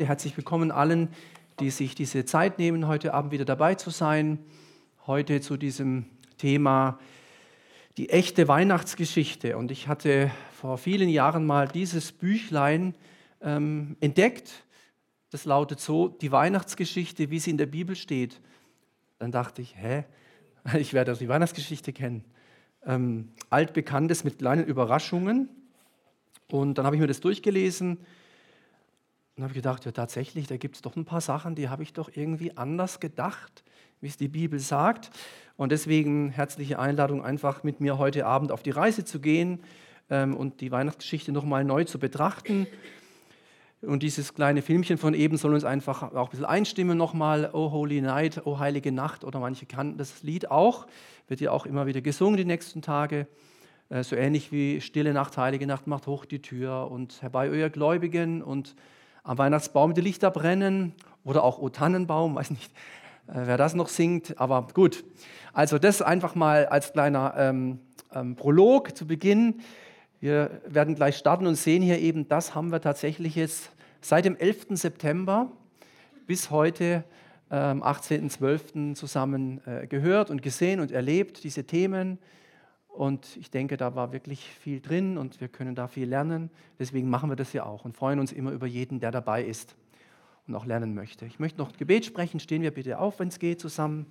Herzlich willkommen allen, die sich diese Zeit nehmen, heute Abend wieder dabei zu sein. Heute zu diesem Thema die echte Weihnachtsgeschichte. Und ich hatte vor vielen Jahren mal dieses Büchlein ähm, entdeckt. Das lautet so, die Weihnachtsgeschichte, wie sie in der Bibel steht. Dann dachte ich, hä, ich werde die Weihnachtsgeschichte kennen. Ähm, Altbekanntes mit kleinen Überraschungen. Und dann habe ich mir das durchgelesen und habe gedacht, ja tatsächlich, da gibt es doch ein paar Sachen, die habe ich doch irgendwie anders gedacht, wie es die Bibel sagt. Und deswegen herzliche Einladung, einfach mit mir heute Abend auf die Reise zu gehen ähm, und die Weihnachtsgeschichte nochmal neu zu betrachten. Und dieses kleine Filmchen von eben soll uns einfach auch ein bisschen einstimmen nochmal. Oh Holy Night, Oh Heilige Nacht oder manche kannten das Lied auch. Wird ja auch immer wieder gesungen die nächsten Tage. Äh, so ähnlich wie Stille Nacht, Heilige Nacht macht hoch die Tür und herbei euer Gläubigen und am Weihnachtsbaum die Lichter brennen oder auch O Tannenbaum, weiß nicht, äh, wer das noch singt, aber gut. Also das einfach mal als kleiner ähm, ähm, Prolog zu Beginn. Wir werden gleich starten und sehen hier eben, das haben wir tatsächlich jetzt seit dem 11. September bis heute am ähm, 18.12. zusammen äh, gehört und gesehen und erlebt, diese Themen. Und ich denke, da war wirklich viel drin und wir können da viel lernen. Deswegen machen wir das ja auch und freuen uns immer über jeden, der dabei ist und auch lernen möchte. Ich möchte noch ein Gebet sprechen. Stehen wir bitte auf, wenn es geht, zusammen.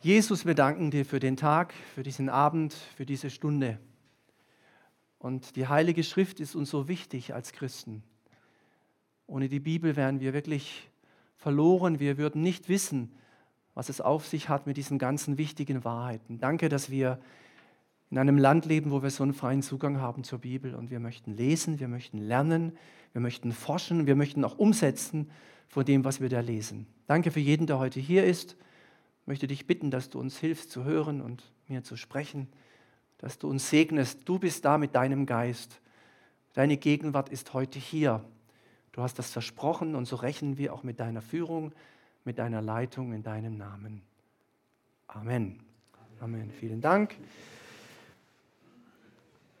Jesus, wir danken dir für den Tag, für diesen Abend, für diese Stunde. Und die Heilige Schrift ist uns so wichtig als Christen. Ohne die Bibel wären wir wirklich verloren. Wir würden nicht wissen, was es auf sich hat mit diesen ganzen wichtigen Wahrheiten. Danke, dass wir in einem Land leben, wo wir so einen freien Zugang haben zur Bibel und wir möchten lesen, wir möchten lernen, wir möchten forschen, wir möchten auch umsetzen von dem, was wir da lesen. Danke für jeden, der heute hier ist. Ich möchte dich bitten, dass du uns hilfst zu hören und mir zu sprechen, dass du uns segnest. Du bist da mit deinem Geist. Deine Gegenwart ist heute hier. Du hast das versprochen und so rechnen wir auch mit deiner Führung mit deiner Leitung in deinem Namen. Amen. Amen. Vielen Dank.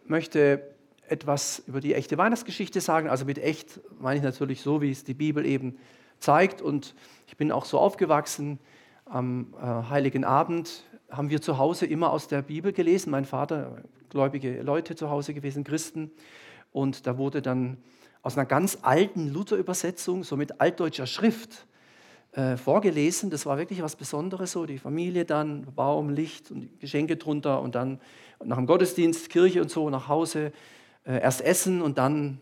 Ich möchte etwas über die echte Weihnachtsgeschichte sagen. Also mit echt meine ich natürlich so, wie es die Bibel eben zeigt. Und ich bin auch so aufgewachsen. Am äh, Heiligen Abend haben wir zu Hause immer aus der Bibel gelesen. Mein Vater, gläubige Leute zu Hause gewesen, Christen. Und da wurde dann aus einer ganz alten Luther-Übersetzung, so mit altdeutscher Schrift, äh, vorgelesen. Das war wirklich was Besonderes so. Die Familie dann, Baum, Licht und Geschenke drunter und dann nach dem Gottesdienst, Kirche und so, nach Hause. Äh, erst Essen und dann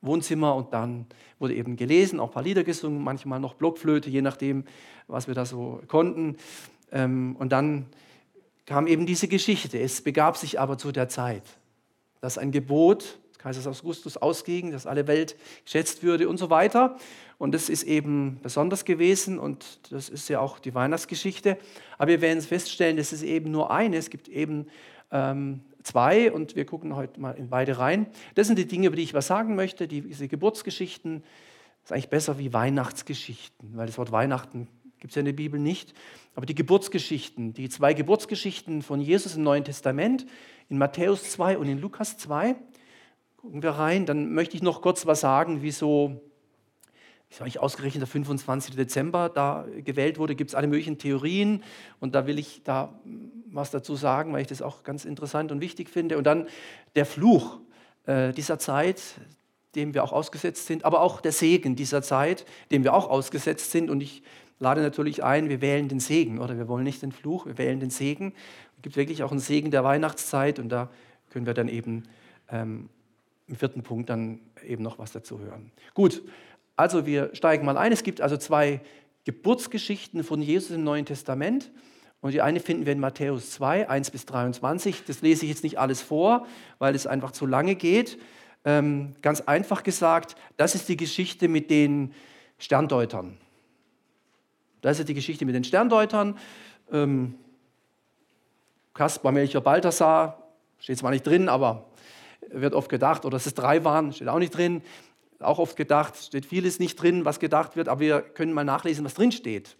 Wohnzimmer und dann wurde eben gelesen, auch ein paar Lieder gesungen, manchmal noch Blockflöte, je nachdem, was wir da so konnten. Ähm, und dann kam eben diese Geschichte. Es begab sich aber zu der Zeit, dass ein Gebot Kaisers Augustus ausging, dass alle Welt geschätzt würde und so weiter. Und das ist eben besonders gewesen und das ist ja auch die Weihnachtsgeschichte. Aber wir werden feststellen, das ist eben nur eine. Es gibt eben ähm, zwei und wir gucken heute mal in beide rein. Das sind die Dinge, über die ich was sagen möchte. Diese Geburtsgeschichten ist eigentlich besser wie Weihnachtsgeschichten, weil das Wort Weihnachten gibt es ja in der Bibel nicht. Aber die Geburtsgeschichten, die zwei Geburtsgeschichten von Jesus im Neuen Testament, in Matthäus 2 und in Lukas 2, gucken wir rein. Dann möchte ich noch kurz was sagen, wieso ich eigentlich ausgerechnet der 25. Dezember da gewählt wurde, gibt es alle möglichen Theorien und da will ich da was dazu sagen, weil ich das auch ganz interessant und wichtig finde. Und dann der Fluch äh, dieser Zeit, dem wir auch ausgesetzt sind, aber auch der Segen dieser Zeit, dem wir auch ausgesetzt sind. Und ich lade natürlich ein, wir wählen den Segen, oder wir wollen nicht den Fluch, wir wählen den Segen. Es gibt wirklich auch einen Segen der Weihnachtszeit und da können wir dann eben ähm, im vierten Punkt dann eben noch was dazu hören. Gut, also wir steigen mal ein. Es gibt also zwei Geburtsgeschichten von Jesus im Neuen Testament. Und die eine finden wir in Matthäus 2, 1 bis 23. Das lese ich jetzt nicht alles vor, weil es einfach zu lange geht. Ähm, ganz einfach gesagt, das ist die Geschichte mit den Sterndeutern. Das ist die Geschichte mit den Sterndeutern. Ähm, Kaspar, Melchior, Balthasar, steht zwar nicht drin, aber wird oft gedacht, oder dass es drei waren, steht auch nicht drin. Auch oft gedacht, steht vieles nicht drin, was gedacht wird, aber wir können mal nachlesen, was drin steht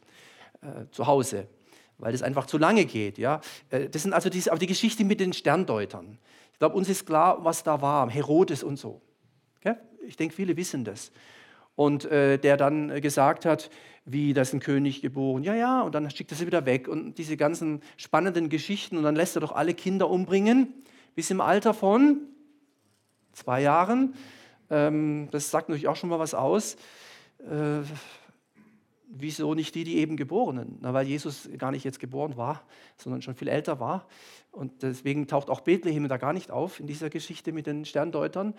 äh, zu Hause, weil das einfach zu lange geht. Ja? Äh, das sind also diese, aber die Geschichte mit den Sterndeutern. Ich glaube, uns ist klar, was da war, Herodes und so. Ich denke, viele wissen das. Und äh, der dann gesagt hat, wie das ein König geboren, ja, ja, und dann schickt er sie wieder weg. Und diese ganzen spannenden Geschichten. Und dann lässt er doch alle Kinder umbringen, bis im Alter von zwei Jahren. Ähm, das sagt natürlich auch schon mal was aus. Äh, wieso nicht die, die eben Geborenen? Na, weil Jesus gar nicht jetzt geboren war, sondern schon viel älter war. Und deswegen taucht auch Bethlehem da gar nicht auf in dieser Geschichte mit den Sterndeutern.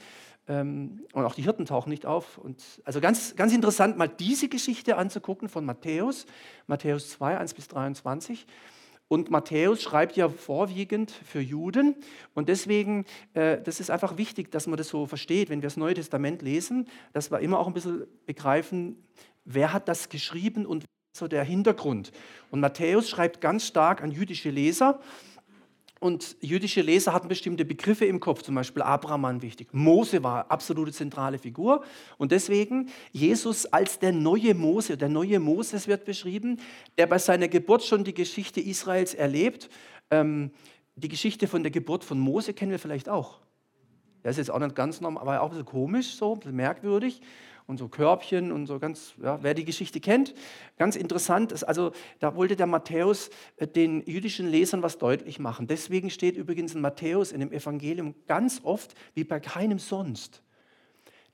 Ähm, und auch die Hirten tauchen nicht auf. Und also ganz, ganz interessant, mal diese Geschichte anzugucken von Matthäus, Matthäus 2, 1 bis 23. Und Matthäus schreibt ja vorwiegend für Juden. Und deswegen, äh, das ist einfach wichtig, dass man das so versteht, wenn wir das Neue Testament lesen, dass wir immer auch ein bisschen begreifen, wer hat das geschrieben und so der Hintergrund. Und Matthäus schreibt ganz stark an jüdische Leser. Und jüdische Leser hatten bestimmte Begriffe im Kopf, zum Beispiel Abraham war wichtig. Mose war absolute zentrale Figur. Und deswegen Jesus als der neue Mose, der neue Moses wird beschrieben, der bei seiner Geburt schon die Geschichte Israels erlebt. Ähm, die Geschichte von der Geburt von Mose kennen wir vielleicht auch. Der ist jetzt auch nicht ganz normal, aber auch ein bisschen komisch, so ein bisschen merkwürdig und so Körbchen und so ganz, ja, wer die Geschichte kennt, ganz interessant. Ist, also da wollte der Matthäus äh, den jüdischen Lesern was deutlich machen. Deswegen steht übrigens in Matthäus in dem Evangelium ganz oft wie bei keinem sonst.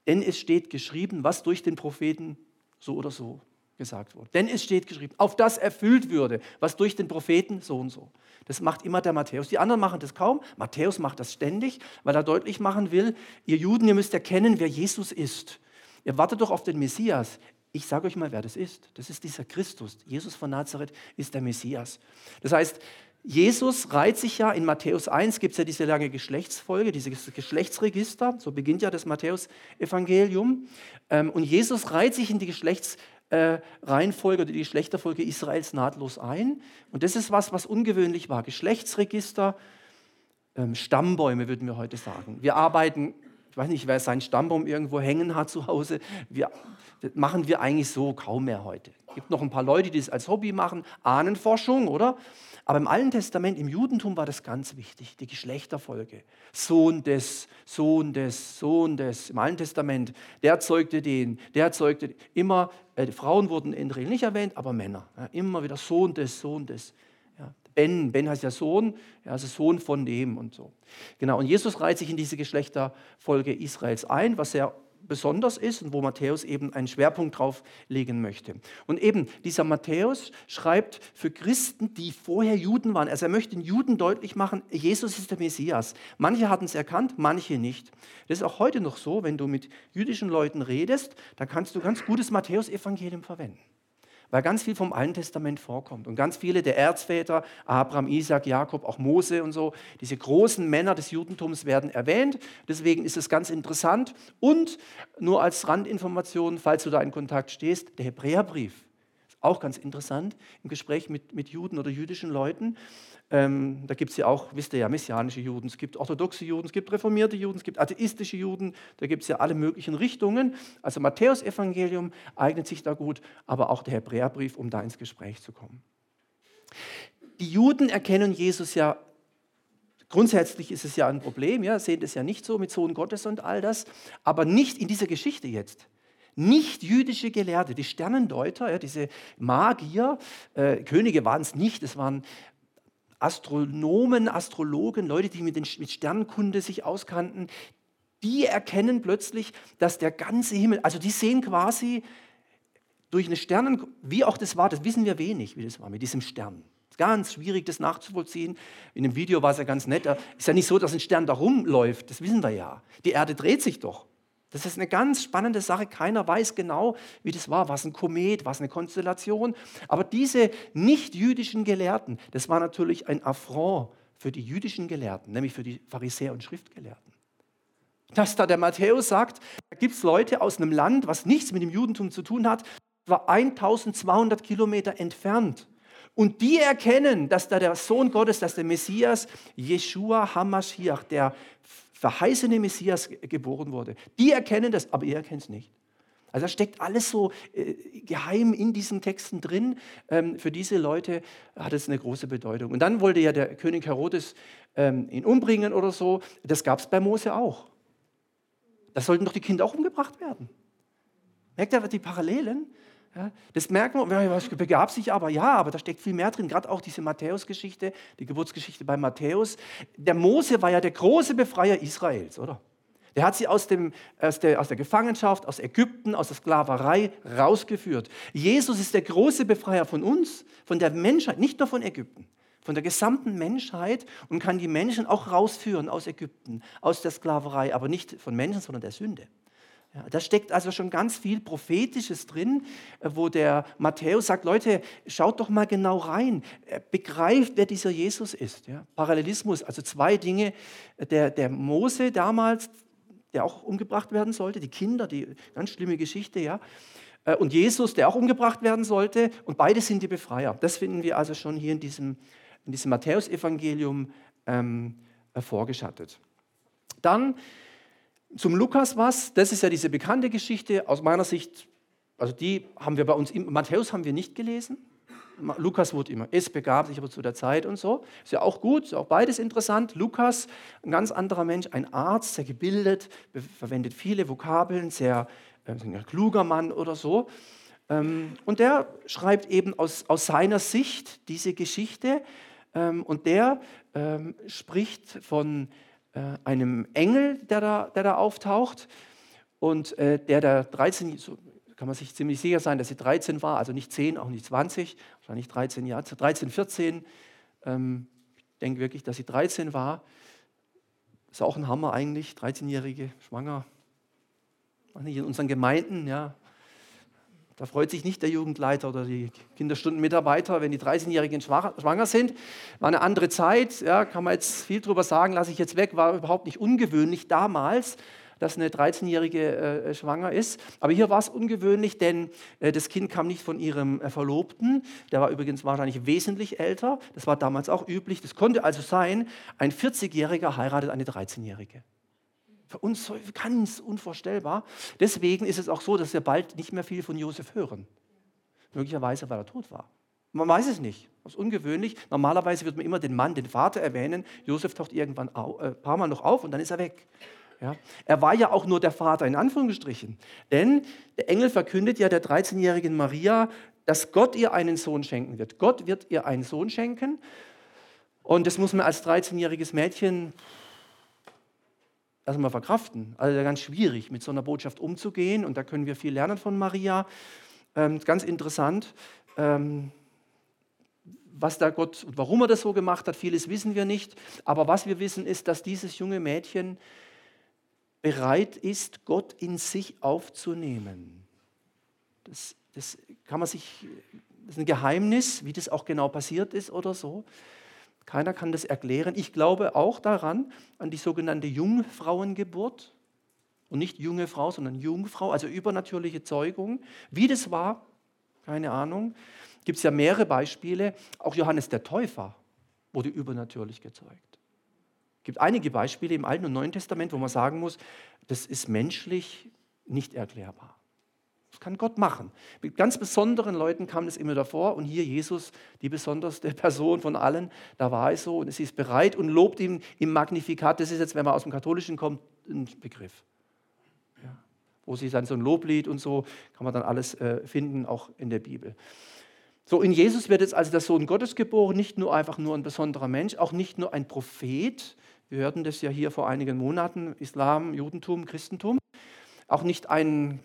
Denn es steht geschrieben, was durch den Propheten so oder so gesagt wurde. Denn es steht geschrieben, auf das erfüllt würde, was durch den Propheten so und so. Das macht immer der Matthäus. Die anderen machen das kaum. Matthäus macht das ständig, weil er deutlich machen will, ihr Juden, ihr müsst erkennen, wer Jesus ist. Ihr wartet doch auf den Messias. Ich sage euch mal, wer das ist. Das ist dieser Christus. Jesus von Nazareth ist der Messias. Das heißt, Jesus reiht sich ja in Matthäus 1, gibt es ja diese lange Geschlechtsfolge, dieses Geschlechtsregister, so beginnt ja das Matthäus-Evangelium. Ähm, und Jesus reiht sich in die Geschlechtsreihenfolge oder die Geschlechterfolge Israels nahtlos ein. Und das ist was, was ungewöhnlich war. Geschlechtsregister, ähm, Stammbäume würden wir heute sagen. Wir arbeiten ich weiß nicht, wer seinen Stammbaum irgendwo hängen hat zu Hause. Wir, das machen wir eigentlich so kaum mehr heute. Es gibt noch ein paar Leute, die das als Hobby machen, Ahnenforschung, oder? Aber im Alten Testament, im Judentum war das ganz wichtig, die Geschlechterfolge. Sohn des, Sohn des, Sohn des. Im Alten Testament, der zeugte den, der zeugte immer, äh, Frauen wurden in der Regel nicht erwähnt, aber Männer. Ja, immer wieder Sohn des, Sohn des. Ben, Ben heißt ja Sohn, ja, also Sohn von dem und so. Genau, und Jesus reiht sich in diese Geschlechterfolge Israels ein, was sehr besonders ist und wo Matthäus eben einen Schwerpunkt drauf legen möchte. Und eben dieser Matthäus schreibt für Christen, die vorher Juden waren. Also er möchte den Juden deutlich machen, Jesus ist der Messias. Manche hatten es erkannt, manche nicht. Das ist auch heute noch so, wenn du mit jüdischen Leuten redest, da kannst du ganz gutes Matthäus-Evangelium verwenden weil ganz viel vom Alten Testament vorkommt. Und ganz viele der Erzväter, Abraham, Isaac, Jakob, auch Mose und so, diese großen Männer des Judentums werden erwähnt. Deswegen ist es ganz interessant. Und nur als Randinformation, falls du da in Kontakt stehst, der Hebräerbrief. Auch ganz interessant im Gespräch mit, mit Juden oder jüdischen Leuten. Ähm, da gibt es ja auch, wisst ihr ja, messianische Juden, es gibt orthodoxe Juden, es gibt reformierte Juden, es gibt atheistische Juden, da gibt es ja alle möglichen Richtungen. Also Matthäus-Evangelium eignet sich da gut, aber auch der Hebräerbrief, um da ins Gespräch zu kommen. Die Juden erkennen Jesus ja Grundsätzlich ist es ja ein Problem, ja, sehen das ja nicht so mit Sohn Gottes und all das, aber nicht in dieser Geschichte jetzt. Nicht jüdische Gelehrte, die Sternendeuter, ja, diese Magier, äh, Könige waren es nicht, es waren Astronomen, Astrologen, Leute, die mit, den, mit Sternkunde sich auskannten, die erkennen plötzlich, dass der ganze Himmel, also die sehen quasi durch eine Sternen, wie auch das war, das wissen wir wenig, wie das war mit diesem Stern. Ganz schwierig, das nachzuvollziehen. In dem Video war es ja ganz nett. Ist ja nicht so, dass ein Stern da rumläuft, das wissen wir ja. Die Erde dreht sich doch. Das ist eine ganz spannende Sache. Keiner weiß genau, wie das war. Was ein Komet, was eine Konstellation. Aber diese nicht-jüdischen Gelehrten, das war natürlich ein Affront für die jüdischen Gelehrten, nämlich für die Pharisäer und Schriftgelehrten. Dass da der Matthäus sagt, da gibt es Leute aus einem Land, was nichts mit dem Judentum zu tun hat, war 1200 Kilometer entfernt. Und die erkennen, dass da der Sohn Gottes, dass der Messias, Jeshua Hamashiach, der verheißene Messias geboren wurde. Die erkennen das, aber ihr erkennt es nicht. Also da steckt alles so äh, geheim in diesen Texten drin. Ähm, für diese Leute hat es eine große Bedeutung. Und dann wollte ja der König Herodes ähm, ihn umbringen oder so. Das gab es bei Mose auch. Da sollten doch die Kinder auch umgebracht werden. Merkt ihr die Parallelen? Ja, das merkt man, was begab sich aber, ja, aber da steckt viel mehr drin, gerade auch diese Matthäus-Geschichte, die Geburtsgeschichte bei Matthäus. Der Mose war ja der große Befreier Israels, oder? Der hat sie aus, dem, aus, der, aus der Gefangenschaft, aus Ägypten, aus der Sklaverei rausgeführt. Jesus ist der große Befreier von uns, von der Menschheit, nicht nur von Ägypten, von der gesamten Menschheit und kann die Menschen auch rausführen aus Ägypten, aus der Sklaverei, aber nicht von Menschen, sondern der Sünde. Ja, da steckt also schon ganz viel Prophetisches drin, äh, wo der Matthäus sagt, Leute, schaut doch mal genau rein, begreift, wer dieser Jesus ist. Ja, Parallelismus, also zwei Dinge, der, der Mose damals, der auch umgebracht werden sollte, die Kinder, die ganz schlimme Geschichte, ja, äh, und Jesus, der auch umgebracht werden sollte, und beide sind die Befreier. Das finden wir also schon hier in diesem, in diesem Matthäusevangelium ähm, äh, vorgeschattet. Dann zum Lukas was, das ist ja diese bekannte Geschichte, aus meiner Sicht, also die haben wir bei uns, Matthäus haben wir nicht gelesen, Lukas wurde immer, es begab sich aber zu der Zeit und so. Ist ja auch gut, ist auch beides interessant. Lukas, ein ganz anderer Mensch, ein Arzt, sehr gebildet, verwendet viele Vokabeln, sehr äh, ein kluger Mann oder so. Ähm, und der schreibt eben aus, aus seiner Sicht diese Geschichte ähm, und der ähm, spricht von äh, einem Engel, der da, der da auftaucht und äh, der da 13, so kann man sich ziemlich sicher sein, dass sie 13 war, also nicht 10, auch nicht 20, wahrscheinlich 13 Jahre, 13, 14. Ähm, ich denke wirklich, dass sie 13 war. Ist auch ein Hammer eigentlich, 13-Jährige, schwanger. In unseren Gemeinden, ja, da freut sich nicht der Jugendleiter oder die Kinderstundenmitarbeiter, wenn die 13-Jährigen schwanger sind. War eine andere Zeit, ja, kann man jetzt viel drüber sagen, lasse ich jetzt weg, war überhaupt nicht ungewöhnlich damals, dass eine 13-Jährige äh, schwanger ist. Aber hier war es ungewöhnlich, denn äh, das Kind kam nicht von ihrem äh, Verlobten, der war übrigens wahrscheinlich wesentlich älter, das war damals auch üblich. Das konnte also sein, ein 40-Jähriger heiratet eine 13-Jährige. Für uns ganz unvorstellbar. Deswegen ist es auch so, dass wir bald nicht mehr viel von Josef hören. Möglicherweise, weil er tot war. Man weiß es nicht. Das ist ungewöhnlich. Normalerweise wird man immer den Mann, den Vater erwähnen. Josef taucht irgendwann ein äh, paar Mal noch auf und dann ist er weg. Ja? Er war ja auch nur der Vater in Anführungsstrichen. Denn der Engel verkündet ja der 13-jährigen Maria, dass Gott ihr einen Sohn schenken wird. Gott wird ihr einen Sohn schenken. Und das muss man als 13-jähriges Mädchen erstmal verkraften. Also ganz schwierig, mit so einer Botschaft umzugehen. Und da können wir viel lernen von Maria. Ähm, ganz interessant, ähm, was da Gott und warum er das so gemacht hat, vieles wissen wir nicht. Aber was wir wissen, ist, dass dieses junge Mädchen bereit ist, Gott in sich aufzunehmen. Das, das kann man sich, das ist ein Geheimnis, wie das auch genau passiert ist oder so. Keiner kann das erklären. Ich glaube auch daran, an die sogenannte Jungfrauengeburt. Und nicht junge Frau, sondern Jungfrau, also übernatürliche Zeugung. Wie das war, keine Ahnung. Gibt es ja mehrere Beispiele. Auch Johannes der Täufer wurde übernatürlich gezeugt. Es gibt einige Beispiele im Alten und Neuen Testament, wo man sagen muss, das ist menschlich nicht erklärbar. Das kann Gott machen. Mit ganz besonderen Leuten kam das immer davor und hier Jesus, die besonderste Person von allen, da war es so und sie ist bereit und lobt ihn im Magnifikat. Das ist jetzt, wenn man aus dem Katholischen kommt, ein Begriff. Ja. Wo sie dann so ein Loblied und so, kann man dann alles äh, finden, auch in der Bibel. So, in Jesus wird jetzt also der Sohn Gottes geboren, nicht nur einfach nur ein besonderer Mensch, auch nicht nur ein Prophet. Wir hörten das ja hier vor einigen Monaten, Islam, Judentum, Christentum. Auch nicht ein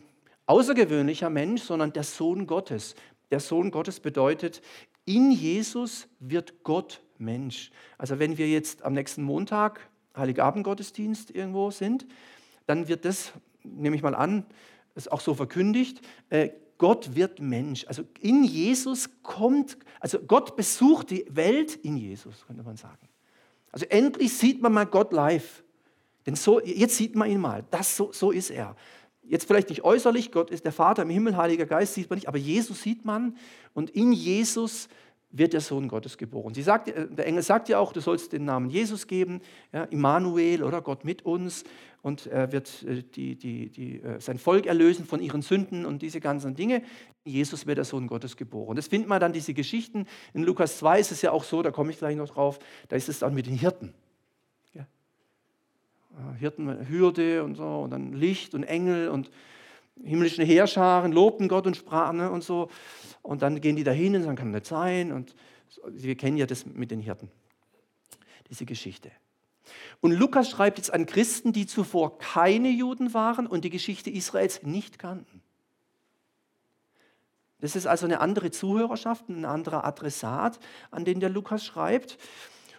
außergewöhnlicher Mensch, sondern der Sohn Gottes. Der Sohn Gottes bedeutet, in Jesus wird Gott Mensch. Also wenn wir jetzt am nächsten Montag Heiligabend-Gottesdienst irgendwo sind, dann wird das, nehme ich mal an, ist auch so verkündigt, äh, Gott wird Mensch. Also in Jesus kommt, also Gott besucht die Welt in Jesus, könnte man sagen. Also endlich sieht man mal Gott live. Denn so, jetzt sieht man ihn mal. Das, so, so ist er. Jetzt vielleicht nicht äußerlich, Gott ist der Vater im Himmel, Heiliger Geist sieht man nicht, aber Jesus sieht man und in Jesus wird der Sohn Gottes geboren. Sie sagt, äh, der Engel sagt ja auch, du sollst den Namen Jesus geben, ja, Immanuel oder Gott mit uns und er wird äh, die, die, die, äh, sein Volk erlösen von ihren Sünden und diese ganzen Dinge. Jesus wird der Sohn Gottes geboren. Das findet man dann, diese Geschichten. In Lukas 2 ist es ja auch so, da komme ich gleich noch drauf, da ist es dann mit den Hirten. Hirtenhürde und so und dann Licht und Engel und himmlische Heerscharen lobten Gott und sprachen ne, und so. Und dann gehen die dahin und sagen, kann nicht sein. Und wir kennen ja das mit den Hirten, diese Geschichte. Und Lukas schreibt jetzt an Christen, die zuvor keine Juden waren und die Geschichte Israels nicht kannten. Das ist also eine andere Zuhörerschaft, ein anderer Adressat, an den der Lukas schreibt.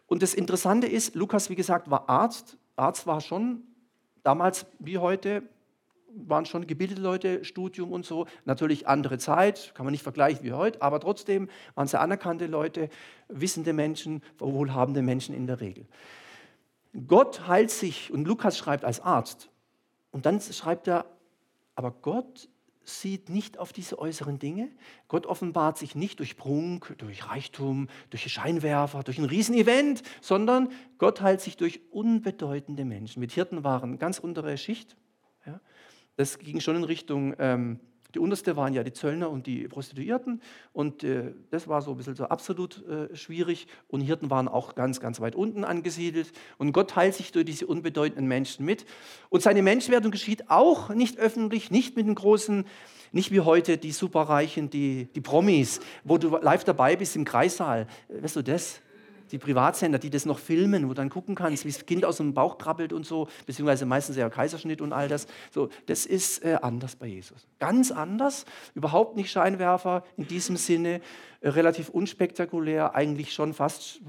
Und das Interessante ist, Lukas, wie gesagt, war Arzt. Arzt war schon damals wie heute waren schon gebildete Leute, Studium und so. Natürlich andere Zeit, kann man nicht vergleichen wie heute, aber trotzdem waren sie anerkannte Leute, wissende Menschen, wohlhabende Menschen in der Regel. Gott heilt sich, und Lukas schreibt als Arzt, und dann schreibt er, aber Gott sieht nicht auf diese äußeren Dinge. Gott offenbart sich nicht durch Prunk, durch Reichtum, durch Scheinwerfer, durch ein Riesenevent, sondern Gott heilt sich durch unbedeutende Menschen. Mit Hirten waren ganz untere Schicht. Ja. Das ging schon in Richtung, ähm, die unterste waren ja die Zöllner und die Prostituierten und äh, das war so ein bisschen so absolut äh, schwierig und Hirten waren auch ganz, ganz weit unten angesiedelt und Gott teilt sich durch diese unbedeutenden Menschen mit und seine Menschwerdung geschieht auch nicht öffentlich, nicht mit den großen, nicht wie heute die Superreichen, die, die Promis, wo du live dabei bist im Kreissaal, weißt du das? Die Privatsender, die das noch filmen, wo dann gucken kannst, wie das Kind aus dem Bauch krabbelt und so, beziehungsweise meistens ja Kaiserschnitt und all das. So, das ist äh, anders bei Jesus. Ganz anders, überhaupt nicht Scheinwerfer in diesem Sinne, äh, relativ unspektakulär, eigentlich schon fast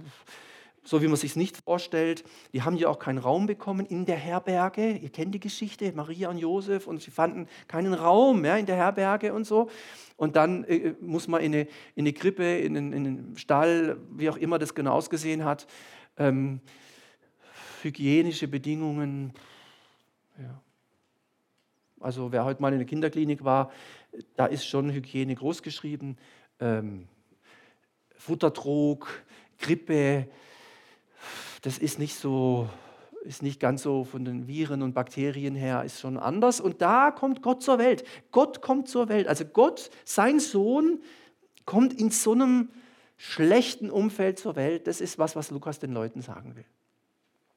so wie man sich nicht vorstellt. Die haben ja auch keinen Raum bekommen in der Herberge. Ihr kennt die Geschichte, Maria und Josef, und sie fanden keinen Raum ja, in der Herberge und so. Und dann äh, muss man in eine, in eine Krippe, in einen, in einen, Stall, wie auch immer das genau ausgesehen hat. Ähm, hygienische Bedingungen. Ja. Also wer heute mal in der Kinderklinik war, da ist schon Hygiene groß geschrieben. Ähm, Futtertrog, Grippe, das ist nicht so, ist nicht ganz so von den Viren und Bakterien her, ist schon anders. Und da kommt Gott zur Welt. Gott kommt zur Welt. Also Gott, sein Sohn, kommt in so einem schlechten Umfeld zur Welt. Das ist was, was Lukas den Leuten sagen will.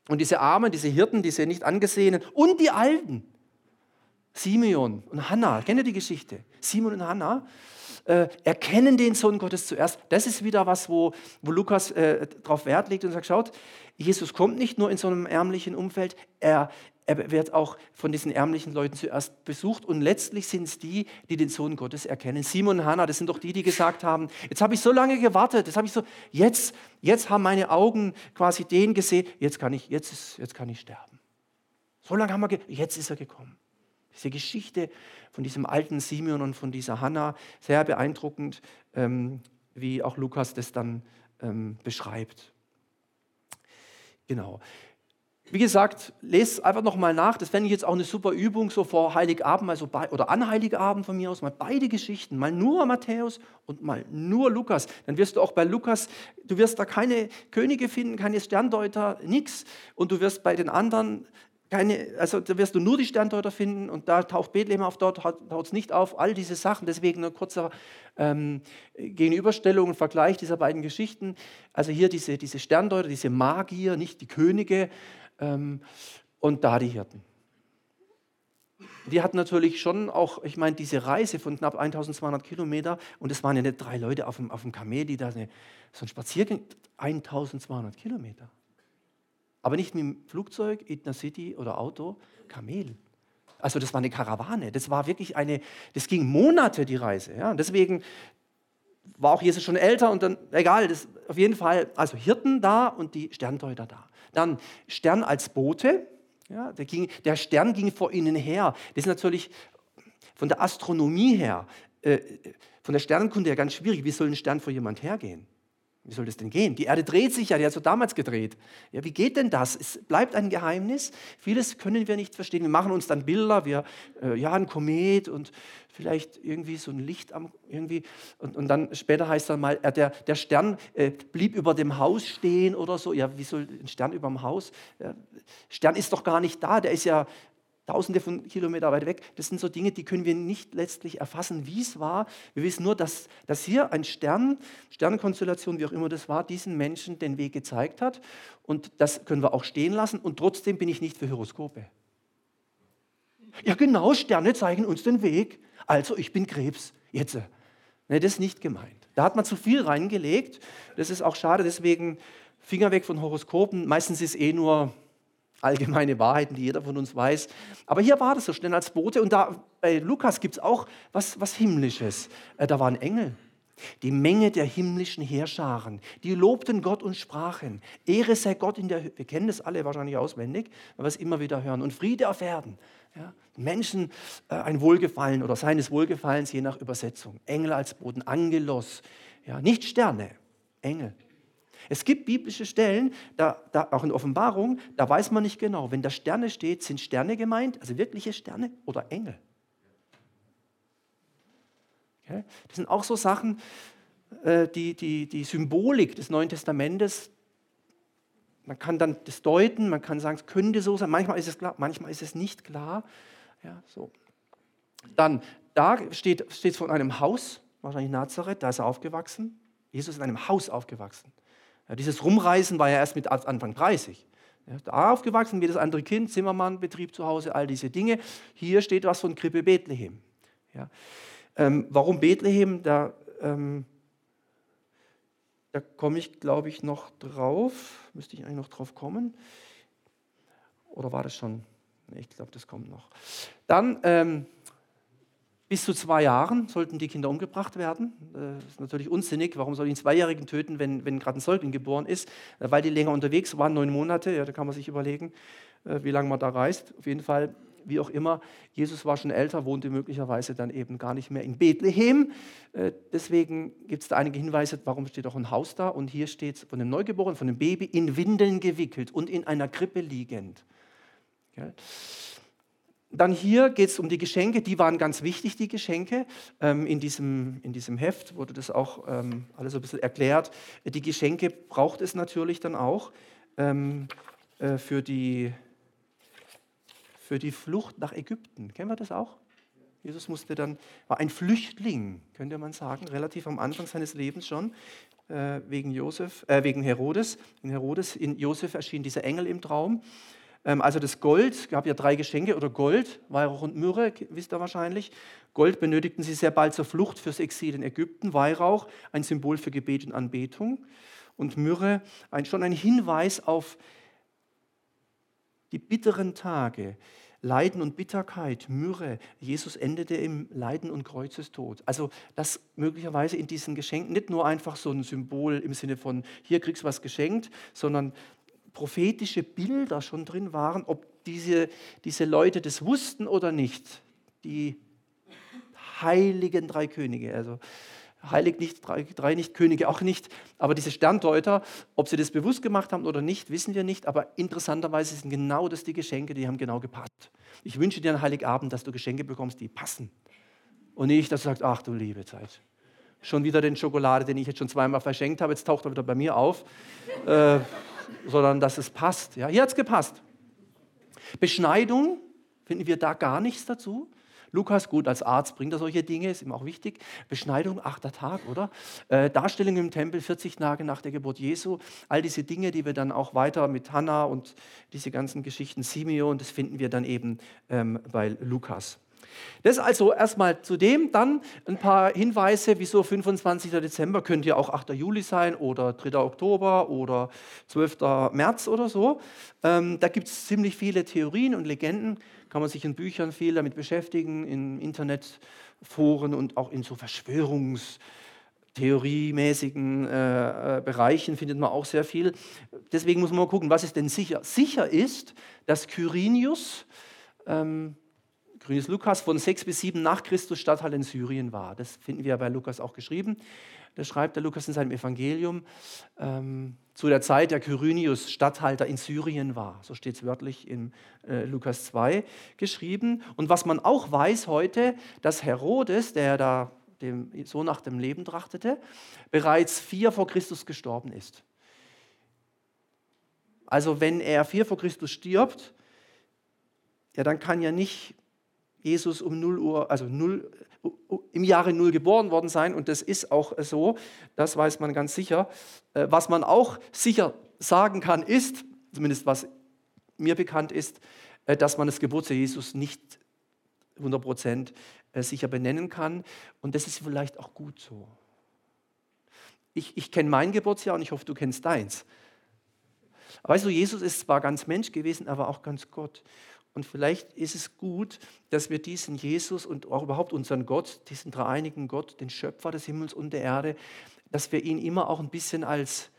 Und diese Armen, diese Hirten, diese nicht angesehenen und die Alten, Simeon und Hannah, kennt ihr die Geschichte? Simon und Hannah, äh, erkennen den Sohn Gottes zuerst. Das ist wieder was, wo, wo Lukas äh, darauf Wert legt und sagt, schaut, Jesus kommt nicht nur in so einem ärmlichen Umfeld, er, er wird auch von diesen ärmlichen Leuten zuerst besucht und letztlich sind es die, die den Sohn Gottes erkennen. Simon und Hannah, das sind doch die, die gesagt haben, jetzt habe ich so lange gewartet, habe ich so, jetzt, jetzt haben meine Augen quasi den gesehen, jetzt kann ich, jetzt, ist, jetzt kann ich sterben. So lange haben wir, jetzt ist er gekommen. Diese Geschichte von diesem alten Simeon und von dieser Hannah, sehr beeindruckend, ähm, wie auch Lukas das dann ähm, beschreibt. Genau. Wie gesagt, lest einfach nochmal nach. Das fände ich jetzt auch eine super Übung, so vor Heiligabend also bei, oder an Heiligabend von mir aus, mal beide Geschichten, mal nur Matthäus und mal nur Lukas. Dann wirst du auch bei Lukas, du wirst da keine Könige finden, keine Sterndeuter, nichts. Und du wirst bei den anderen keine, also da wirst du nur die Sterndeuter finden und da taucht Bethlehem auf, dort taucht es nicht auf, all diese Sachen. Deswegen ein kurzer ähm, Gegenüberstellung und Vergleich dieser beiden Geschichten. Also hier diese, diese Sterndeuter, diese Magier, nicht die Könige ähm, und da die Hirten. Die hatten natürlich schon auch, ich meine, diese Reise von knapp 1200 Kilometer und es waren ja nicht drei Leute auf dem, auf dem Kamel, die da eine, so ein Spaziergang, 1200 Kilometer. Aber nicht mit dem Flugzeug, City oder Auto, Kamel. Also das war eine Karawane. Das war wirklich eine, das ging Monate die Reise. Ja? Und deswegen war auch Jesus schon älter und dann, egal, das, auf jeden Fall, also Hirten da und die Sterndeuter da. Dann Stern als Bote. Ja, der, ging, der Stern ging vor ihnen her. Das ist natürlich von der Astronomie her, äh, von der Sternenkunde her ganz schwierig. Wie soll ein Stern vor jemand hergehen? Wie soll das denn gehen? Die Erde dreht sich ja, die hat so damals gedreht. Ja, wie geht denn das? Es bleibt ein Geheimnis. Vieles können wir nicht verstehen. Wir machen uns dann Bilder, wir, äh, ja, ein Komet und vielleicht irgendwie so ein Licht am, irgendwie. Und, und dann später heißt dann mal, äh, der, der Stern äh, blieb über dem Haus stehen oder so. Ja, wie soll ein Stern über dem Haus? Stern ist doch gar nicht da, der ist ja tausende von Kilometer weit weg. Das sind so Dinge, die können wir nicht letztlich erfassen, wie es war. Wir wissen nur, dass, dass hier ein Stern, Sternenkonstellation, wie auch immer das war, diesen Menschen den Weg gezeigt hat. Und das können wir auch stehen lassen. Und trotzdem bin ich nicht für Horoskope. Ja, genau, Sterne zeigen uns den Weg. Also, ich bin Krebs. Jetzt. Ne, das ist nicht gemeint. Da hat man zu viel reingelegt. Das ist auch schade. Deswegen Finger weg von Horoskopen. Meistens ist eh nur allgemeine Wahrheiten, die jeder von uns weiß. Aber hier war das so schnell als Bote. Und da bei Lukas gibt es auch was, was Himmlisches. Äh, da waren Engel. Die Menge der himmlischen Heerscharen, die lobten Gott und sprachen, Ehre sei Gott in der Höhe. Wir kennen das alle wahrscheinlich auswendig, weil wir es immer wieder hören. Und Friede auf Erden. Ja, Menschen äh, ein Wohlgefallen oder seines Wohlgefallens, je nach Übersetzung. Engel als Boden, Angelos. Ja, nicht Sterne, Engel. Es gibt biblische Stellen, da, da, auch in Offenbarung, da weiß man nicht genau, wenn da Sterne steht, sind Sterne gemeint, also wirkliche Sterne oder Engel. Okay? Das sind auch so Sachen, äh, die, die, die Symbolik des Neuen Testamentes, man kann dann das deuten, man kann sagen, es könnte so sein, manchmal ist es klar, manchmal ist es nicht klar. Ja, so. Dann, da steht es von einem Haus, wahrscheinlich Nazareth, da ist er aufgewachsen. Jesus ist in einem Haus aufgewachsen. Ja, dieses Rumreisen war ja erst mit Anfang 30. Ja, da aufgewachsen wie das andere Kind, Zimmermann, Betrieb zu Hause, all diese Dinge. Hier steht was von Krippe Bethlehem. Ja. Ähm, warum Bethlehem? Da, ähm, da komme ich, glaube ich, noch drauf. Müsste ich eigentlich noch drauf kommen? Oder war das schon? Ich glaube, das kommt noch. Dann ähm, bis zu zwei Jahren sollten die Kinder umgebracht werden. Das ist natürlich unsinnig. Warum soll ich einen Zweijährigen töten, wenn, wenn gerade ein Säugling geboren ist? Weil die länger unterwegs waren, neun Monate. Ja, da kann man sich überlegen, äh, wie lange man da reist. Auf jeden Fall, wie auch immer, Jesus war schon älter, wohnte möglicherweise dann eben gar nicht mehr in Bethlehem. Äh, deswegen gibt es da einige Hinweise, warum steht auch ein Haus da. Und hier steht von dem Neugeborenen, von dem Baby, in Windeln gewickelt und in einer Krippe liegend. Okay. Dann hier geht es um die Geschenke, die waren ganz wichtig, die Geschenke. Ähm, in, diesem, in diesem Heft wurde das auch ähm, alles so ein bisschen erklärt. Die Geschenke braucht es natürlich dann auch ähm, äh, für, die, für die Flucht nach Ägypten. Kennen wir das auch? Jesus musste dann, war ein Flüchtling, könnte man sagen, relativ am Anfang seines Lebens schon, äh, wegen, Josef, äh, wegen Herodes. In Herodes, in Josef erschien dieser Engel im Traum also das Gold, gab ja drei Geschenke, oder Gold, Weihrauch und Myrrhe, wisst ihr wahrscheinlich. Gold benötigten sie sehr bald zur Flucht fürs Exil in Ägypten. Weihrauch, ein Symbol für Gebet und Anbetung. Und Myrrhe, ein, schon ein Hinweis auf die bitteren Tage, Leiden und Bitterkeit, Myrrhe. Jesus endete im Leiden und Kreuzestod. Also das möglicherweise in diesen Geschenken nicht nur einfach so ein Symbol im Sinne von, hier kriegst du was geschenkt, sondern prophetische Bilder schon drin waren, ob diese, diese Leute das wussten oder nicht. Die heiligen drei Könige, also heilig nicht, drei, drei nicht, Könige auch nicht, aber diese Sterndeuter, ob sie das bewusst gemacht haben oder nicht, wissen wir nicht, aber interessanterweise sind genau das die Geschenke, die haben genau gepasst. Ich wünsche dir an Heiligabend, dass du Geschenke bekommst, die passen. Und nicht, dass du sagst, ach du liebe Zeit, schon wieder den Schokolade, den ich jetzt schon zweimal verschenkt habe, jetzt taucht er wieder bei mir auf. äh, sondern dass es passt. Ja, hier hat es gepasst. Beschneidung, finden wir da gar nichts dazu. Lukas, gut, als Arzt bringt er solche Dinge, ist ihm auch wichtig. Beschneidung, achter Tag, oder? Äh, Darstellung im Tempel, 40 Tage nach der Geburt Jesu. All diese Dinge, die wir dann auch weiter mit Hannah und diese ganzen Geschichten, Simeon, das finden wir dann eben ähm, bei Lukas. Das also erstmal zu dem, dann ein paar Hinweise, wieso 25. Dezember könnte ja auch 8. Juli sein oder 3. Oktober oder 12. März oder so. Ähm, da gibt es ziemlich viele Theorien und Legenden, kann man sich in Büchern viel damit beschäftigen, in Internetforen und auch in so Verschwörungs- theoriemäßigen äh, äh, Bereichen findet man auch sehr viel. Deswegen muss man mal gucken, was ist denn sicher. Sicher ist, dass Quirinius ähm, Grünes Lukas von 6 bis 7 nach Christus Statthalter in Syrien war. Das finden wir bei Lukas auch geschrieben. Das schreibt der Lukas in seinem Evangelium. Ähm, zu der Zeit, der Quirinius Statthalter in Syrien war. So steht es wörtlich in äh, Lukas 2 geschrieben. Und was man auch weiß heute, dass Herodes, der da dem, so nach dem Leben trachtete, bereits vier vor Christus gestorben ist. Also wenn er vier vor Christus stirbt, ja, dann kann ja nicht Jesus um 0 Uhr, also 0, im Jahre 0 geboren worden sein. Und das ist auch so, das weiß man ganz sicher. Äh, was man auch sicher sagen kann, ist, zumindest was mir bekannt ist, äh, dass man das Geburtsjahr Jesus nicht 100% äh, sicher benennen kann. Und das ist vielleicht auch gut so. Ich, ich kenne mein Geburtsjahr und ich hoffe, du kennst deins. weißt du, Jesus ist zwar ganz Mensch gewesen, aber auch ganz Gott. Und vielleicht ist es gut, dass wir diesen Jesus und auch überhaupt unseren Gott, diesen dreieinigen Gott, den Schöpfer des Himmels und der Erde, dass wir ihn immer auch ein bisschen als,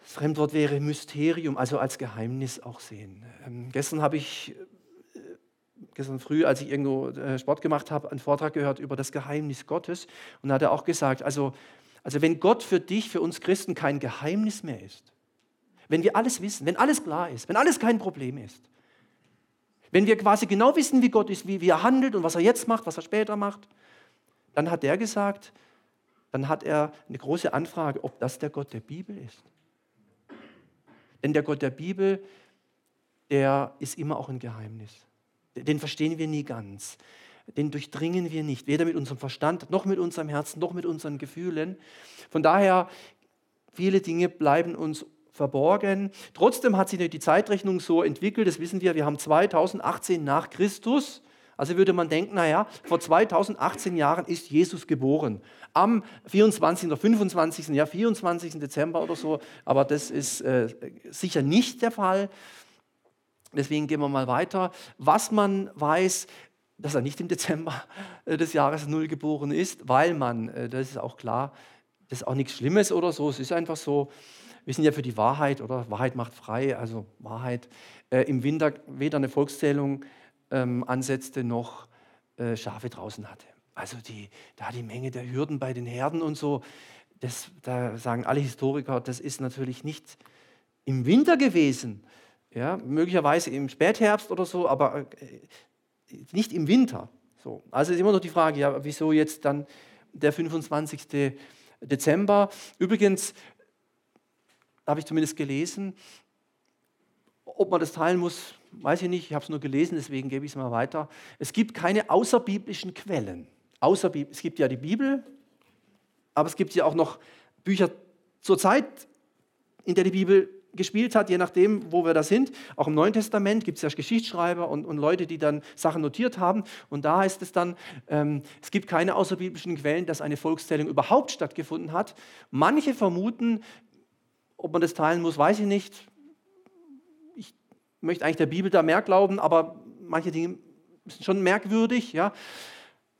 das Fremdwort wäre Mysterium, also als Geheimnis auch sehen. Ähm, gestern habe ich, äh, gestern früh, als ich irgendwo äh, Sport gemacht habe, einen Vortrag gehört über das Geheimnis Gottes. Und da hat er auch gesagt, also, also wenn Gott für dich, für uns Christen kein Geheimnis mehr ist, wenn wir alles wissen, wenn alles klar ist, wenn alles kein Problem ist, wenn wir quasi genau wissen, wie Gott ist, wie, wie er handelt und was er jetzt macht, was er später macht, dann hat der gesagt, dann hat er eine große Anfrage, ob das der Gott der Bibel ist. Denn der Gott der Bibel, der ist immer auch ein Geheimnis. Den verstehen wir nie ganz. Den durchdringen wir nicht, weder mit unserem Verstand, noch mit unserem Herzen, noch mit unseren Gefühlen. Von daher, viele Dinge bleiben uns verborgen. Trotzdem hat sich die Zeitrechnung so entwickelt, das wissen wir, wir haben 2018 nach Christus. Also würde man denken, naja, vor 2018 Jahren ist Jesus geboren. Am 24. oder 25. Ja, 24. Dezember oder so. Aber das ist äh, sicher nicht der Fall. Deswegen gehen wir mal weiter. Was man weiß, dass er nicht im Dezember äh, des Jahres Null geboren ist, weil man, äh, das ist auch klar, das ist auch nichts Schlimmes oder so. Es ist einfach so, wir sind ja für die Wahrheit, oder? Wahrheit macht frei, also Wahrheit. Äh, Im Winter weder eine Volkszählung ähm, ansetzte, noch äh, Schafe draußen hatte. Also die, da die Menge der Hürden bei den Herden und so, das, da sagen alle Historiker, das ist natürlich nicht im Winter gewesen, ja, möglicherweise im Spätherbst oder so, aber äh, nicht im Winter. So. Also ist immer noch die Frage, ja, wieso jetzt dann der 25. Dezember? Übrigens, habe ich zumindest gelesen. Ob man das teilen muss, weiß ich nicht. Ich habe es nur gelesen, deswegen gebe ich es mal weiter. Es gibt keine außerbiblischen Quellen. Außerbib es gibt ja die Bibel, aber es gibt ja auch noch Bücher zur Zeit, in der die Bibel gespielt hat, je nachdem, wo wir da sind. Auch im Neuen Testament gibt es ja Geschichtsschreiber und, und, Leute, die dann Sachen notiert haben. Und da heißt es dann, ähm, es gibt keine außerbiblischen Quellen, dass eine Volkszählung überhaupt stattgefunden hat. Manche vermuten, ob man das teilen muss, weiß ich nicht. Ich möchte eigentlich der Bibel da mehr glauben, aber manche Dinge sind schon merkwürdig. Ja.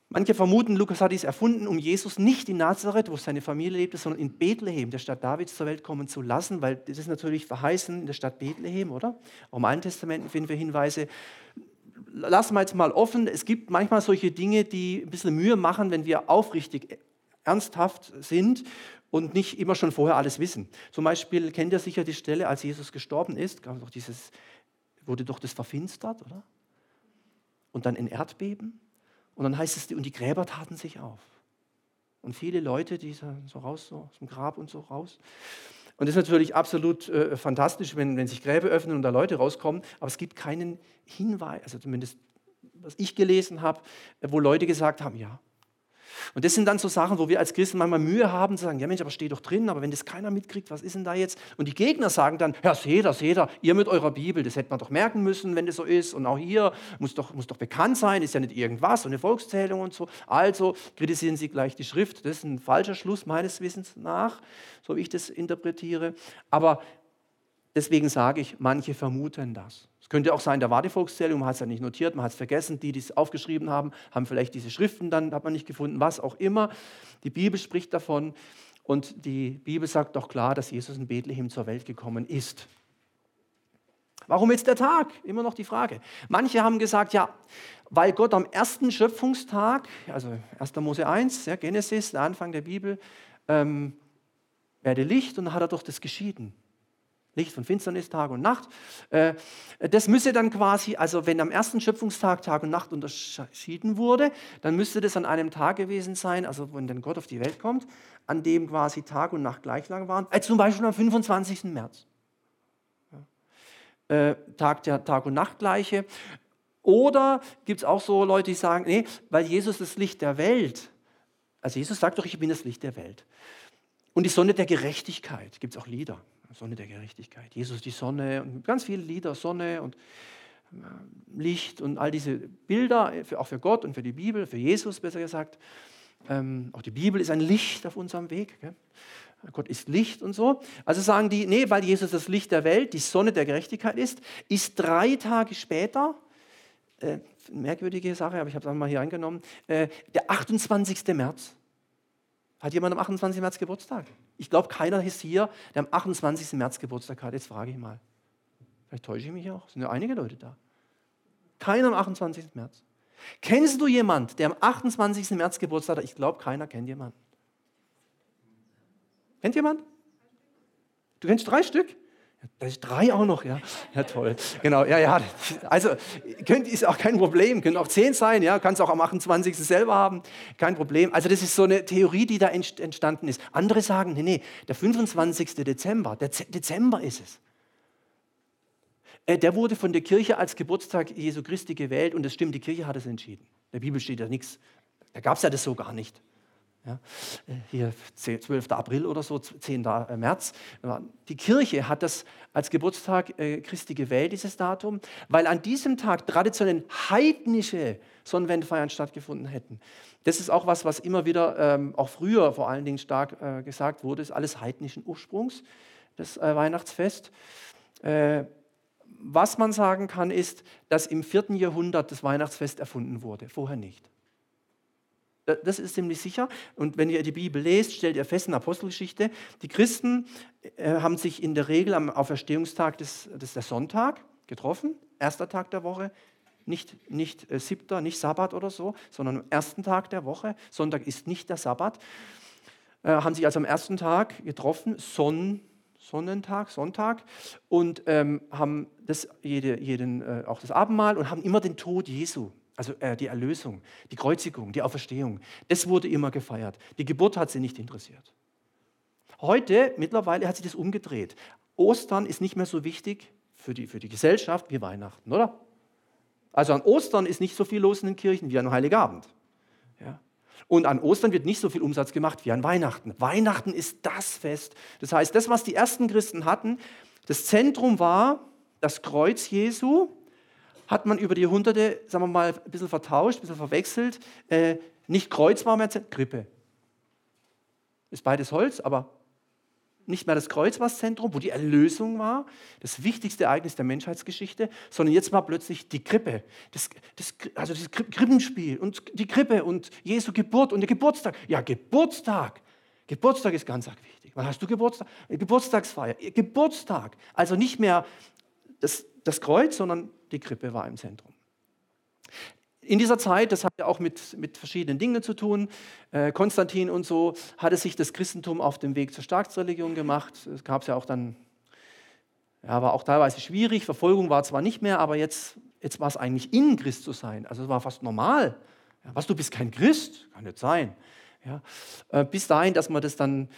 Manche vermuten, Lukas hat dies erfunden, um Jesus nicht in Nazareth, wo seine Familie lebte, sondern in Bethlehem, der Stadt Davids, zur Welt kommen zu lassen, weil das ist natürlich verheißen in der Stadt Bethlehem, oder? Auch im Alten Testament finden wir Hinweise. Lassen wir jetzt mal offen. Es gibt manchmal solche Dinge, die ein bisschen Mühe machen, wenn wir aufrichtig ernsthaft sind und nicht immer schon vorher alles wissen. Zum Beispiel kennt ihr sicher die Stelle, als Jesus gestorben ist, doch dieses, wurde doch das verfinstert, oder? Und dann ein Erdbeben. Und dann heißt es, und die Gräber taten sich auf. Und viele Leute, die so raus, so aus dem Grab und so raus. Und das ist natürlich absolut äh, fantastisch, wenn, wenn sich Gräber öffnen und da Leute rauskommen. Aber es gibt keinen Hinweis, also zumindest was ich gelesen habe, wo Leute gesagt haben, ja, und das sind dann so Sachen, wo wir als Christen manchmal Mühe haben zu sagen, ja Mensch, aber steht doch drin, aber wenn das keiner mitkriegt, was ist denn da jetzt? Und die Gegner sagen dann, ja seht ihr, seht ihr, ihr mit eurer Bibel, das hätte man doch merken müssen, wenn das so ist. Und auch hier muss doch, muss doch bekannt sein, ist ja nicht irgendwas, so eine Volkszählung und so. Also kritisieren sie gleich die Schrift. Das ist ein falscher Schluss meines Wissens nach, so wie ich das interpretiere. Aber deswegen sage ich, manche vermuten das. Es könnte auch sein, da war die Volkszählung, man hat es ja nicht notiert, man hat es vergessen. Die, die es aufgeschrieben haben, haben vielleicht diese Schriften dann, hat man nicht gefunden, was auch immer. Die Bibel spricht davon und die Bibel sagt doch klar, dass Jesus in Bethlehem zur Welt gekommen ist. Warum jetzt der Tag? Immer noch die Frage. Manche haben gesagt, ja, weil Gott am ersten Schöpfungstag, also 1. Mose 1, ja, Genesis, der Anfang der Bibel, ähm, werde Licht und dann hat er doch das geschieden. Licht von Finsternis, Tag und Nacht. Äh, das müsse dann quasi, also wenn am ersten Schöpfungstag Tag und Nacht unterschieden wurde, dann müsste das an einem Tag gewesen sein, also wenn dann Gott auf die Welt kommt, an dem quasi Tag und Nacht gleich lang waren, äh, zum Beispiel am 25. März. äh, Tag der Tag- und Nachtgleiche. Oder gibt es auch so Leute, die sagen, nee, weil Jesus das Licht der Welt, also Jesus sagt doch, ich bin das Licht der Welt. Und die Sonne der Gerechtigkeit, gibt es auch Lieder, Sonne der Gerechtigkeit. Jesus die Sonne und ganz viele Lieder, Sonne und äh, Licht und all diese Bilder, auch für Gott und für die Bibel, für Jesus besser gesagt. Ähm, auch die Bibel ist ein Licht auf unserem Weg. Gell? Gott ist Licht und so. Also sagen die, nee, weil Jesus das Licht der Welt, die Sonne der Gerechtigkeit ist, ist drei Tage später, äh, merkwürdige Sache, aber ich habe es mal hier eingenommen, äh, der 28. März. Hat jemand am 28. März Geburtstag? Ich glaube, keiner ist hier, der am 28. März Geburtstag hat. Jetzt frage ich mal. Vielleicht täusche ich mich auch. Es sind ja einige Leute da. Keiner am 28. März. Kennst du jemanden, der am 28. März Geburtstag hat? Ich glaube, keiner kennt jemanden. Kennt jemand? Du kennst drei Stück? Drei auch noch, ja. Ja, toll. Genau, ja, ja. Also, könnt, ist auch kein Problem. Können auch zehn sein, ja. Kannst auch am 28. selber haben. Kein Problem. Also, das ist so eine Theorie, die da entstanden ist. Andere sagen, nee, nee, der 25. Dezember, der Z Dezember ist es. Äh, der wurde von der Kirche als Geburtstag Jesu Christi gewählt und das stimmt, die Kirche hat es entschieden. In der Bibel steht ja nichts. Da gab es ja das so gar nicht. Ja, äh, hier 12. April oder so, 10. Äh, März. Die Kirche hat das als Geburtstag Christi gewählt, dieses Datum, weil an diesem Tag traditionell heidnische Sonnenwendfeiern stattgefunden hätten. Das ist auch was, was immer wieder, ähm, auch früher vor allen Dingen stark äh, gesagt wurde, ist alles heidnischen Ursprungs, das äh, Weihnachtsfest. Äh, was man sagen kann, ist, dass im vierten Jahrhundert das Weihnachtsfest erfunden wurde, vorher nicht. Das ist ziemlich sicher. Und wenn ihr die Bibel lest, stellt ihr fest in Apostelgeschichte, die Christen äh, haben sich in der Regel am Auferstehungstag, das, das ist der Sonntag, getroffen, erster Tag der Woche, nicht, nicht äh, siebter, nicht Sabbat oder so, sondern am ersten Tag der Woche. Sonntag ist nicht der Sabbat. Äh, haben sich also am ersten Tag getroffen, Sonn, Sonnentag, Sonntag, und ähm, haben das, jede, jeden, äh, auch das Abendmahl und haben immer den Tod Jesu, also äh, die Erlösung, die Kreuzigung, die Auferstehung. Das wurde immer gefeiert. Die Geburt hat sie nicht interessiert. Heute, mittlerweile, hat sich das umgedreht. Ostern ist nicht mehr so wichtig für die, für die Gesellschaft wie Weihnachten, oder? Also an Ostern ist nicht so viel los in den Kirchen wie an Heiligabend. Ja? Und an Ostern wird nicht so viel Umsatz gemacht wie an Weihnachten. Weihnachten ist das Fest. Das heißt, das, was die ersten Christen hatten, das Zentrum war das Kreuz Jesu, hat man über die Jahrhunderte, sagen wir mal, ein bisschen vertauscht, ein bisschen verwechselt. Äh, nicht Kreuz war mehr Zentrum, Krippe. Ist beides Holz, aber nicht mehr das Kreuz war das Zentrum, wo die Erlösung war, das wichtigste Ereignis der Menschheitsgeschichte, sondern jetzt war plötzlich die Krippe, das, das, also das Krippenspiel und die Krippe und Jesu Geburt und der Geburtstag. Ja, Geburtstag. Geburtstag ist ganz arg wichtig. Wann hast du Geburtstag? Geburtstagsfeier. Geburtstag. Also nicht mehr das, das Kreuz, sondern die Krippe war im Zentrum. In dieser Zeit, das hat ja auch mit, mit verschiedenen Dingen zu tun, äh, Konstantin und so, hatte sich das Christentum auf dem Weg zur Staatsreligion gemacht. Es gab es ja auch dann, ja, war auch teilweise schwierig. Verfolgung war zwar nicht mehr, aber jetzt, jetzt war es eigentlich in Christ zu sein. Also es war fast normal. Ja, was, du bist kein Christ? Kann nicht sein. Ja, äh, bis dahin, dass man das dann,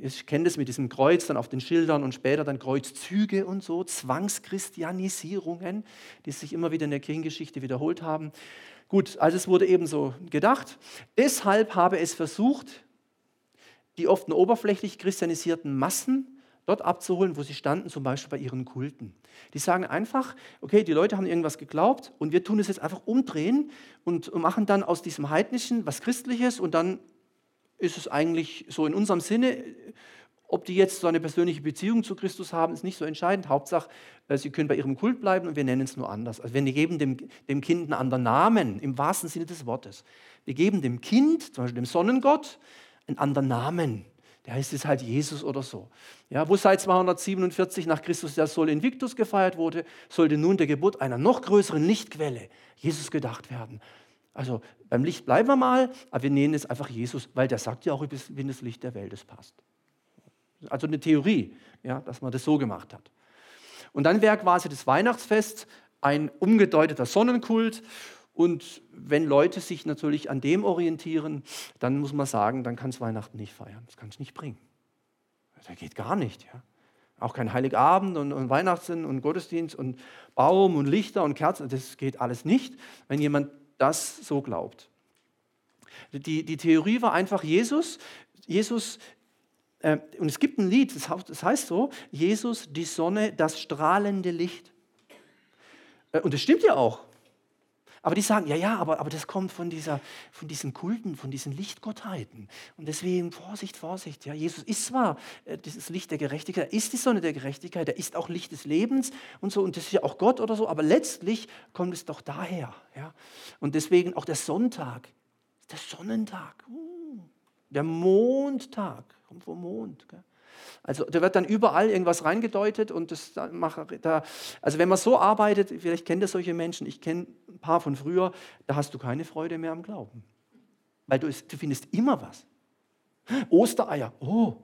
ich kenne das mit diesem Kreuz dann auf den Schildern und später dann Kreuzzüge und so, Zwangschristianisierungen, die sich immer wieder in der Kirchengeschichte wiederholt haben. Gut, also es wurde eben so gedacht. Deshalb habe es versucht, die oft oberflächlich christianisierten Massen dort abzuholen, wo sie standen, zum Beispiel bei ihren Kulten. Die sagen einfach, okay, die Leute haben irgendwas geglaubt und wir tun es jetzt einfach umdrehen und machen dann aus diesem Heidnischen was Christliches und dann ist es eigentlich so in unserem Sinne, ob die jetzt so eine persönliche Beziehung zu Christus haben, ist nicht so entscheidend. Hauptsache, äh, sie können bei ihrem Kult bleiben und wir nennen es nur anders. Also wir geben dem, dem Kind einen anderen Namen, im wahrsten Sinne des Wortes. Wir geben dem Kind, zum Beispiel dem Sonnengott, einen anderen Namen der heißt es halt Jesus oder so. Ja, wo seit 247 nach Christus der Sol Invictus gefeiert wurde, sollte nun der Geburt einer noch größeren Lichtquelle, Jesus, gedacht werden. Also beim Licht bleiben wir mal, aber wir nennen es einfach Jesus, weil der sagt ja auch, bin das Licht der Welt, das passt. Also eine Theorie, ja, dass man das so gemacht hat. Und dann wäre quasi das Weihnachtsfest ein umgedeuteter Sonnenkult und wenn Leute sich natürlich an dem orientieren, dann muss man sagen, dann kann es Weihnachten nicht feiern. Das kann es nicht bringen. Das geht gar nicht. Ja? Auch kein Heiligabend und, und Weihnachten und Gottesdienst und Baum und Lichter und Kerzen. Das geht alles nicht, wenn jemand das so glaubt. Die, die Theorie war einfach, Jesus, Jesus äh, und es gibt ein Lied, das heißt so, Jesus, die Sonne, das strahlende Licht. Äh, und das stimmt ja auch. Aber die sagen, ja, ja, aber, aber das kommt von, dieser, von diesen Kulten, von diesen Lichtgottheiten. Und deswegen Vorsicht, Vorsicht. Ja, Jesus ist zwar äh, dieses Licht der Gerechtigkeit, er ist die Sonne der Gerechtigkeit, er ist auch Licht des Lebens und so, und das ist ja auch Gott oder so, aber letztlich kommt es doch daher. Ja? Und deswegen auch der Sonntag, der Sonnentag, uh, der Mondtag, kommt vom Mond. Gell? Also da wird dann überall irgendwas reingedeutet und das da, also wenn man so arbeitet, vielleicht kennt ihr solche Menschen, ich kenne ein paar von früher, da hast du keine Freude mehr am Glauben. Weil du, du findest immer was. Ostereier, oh.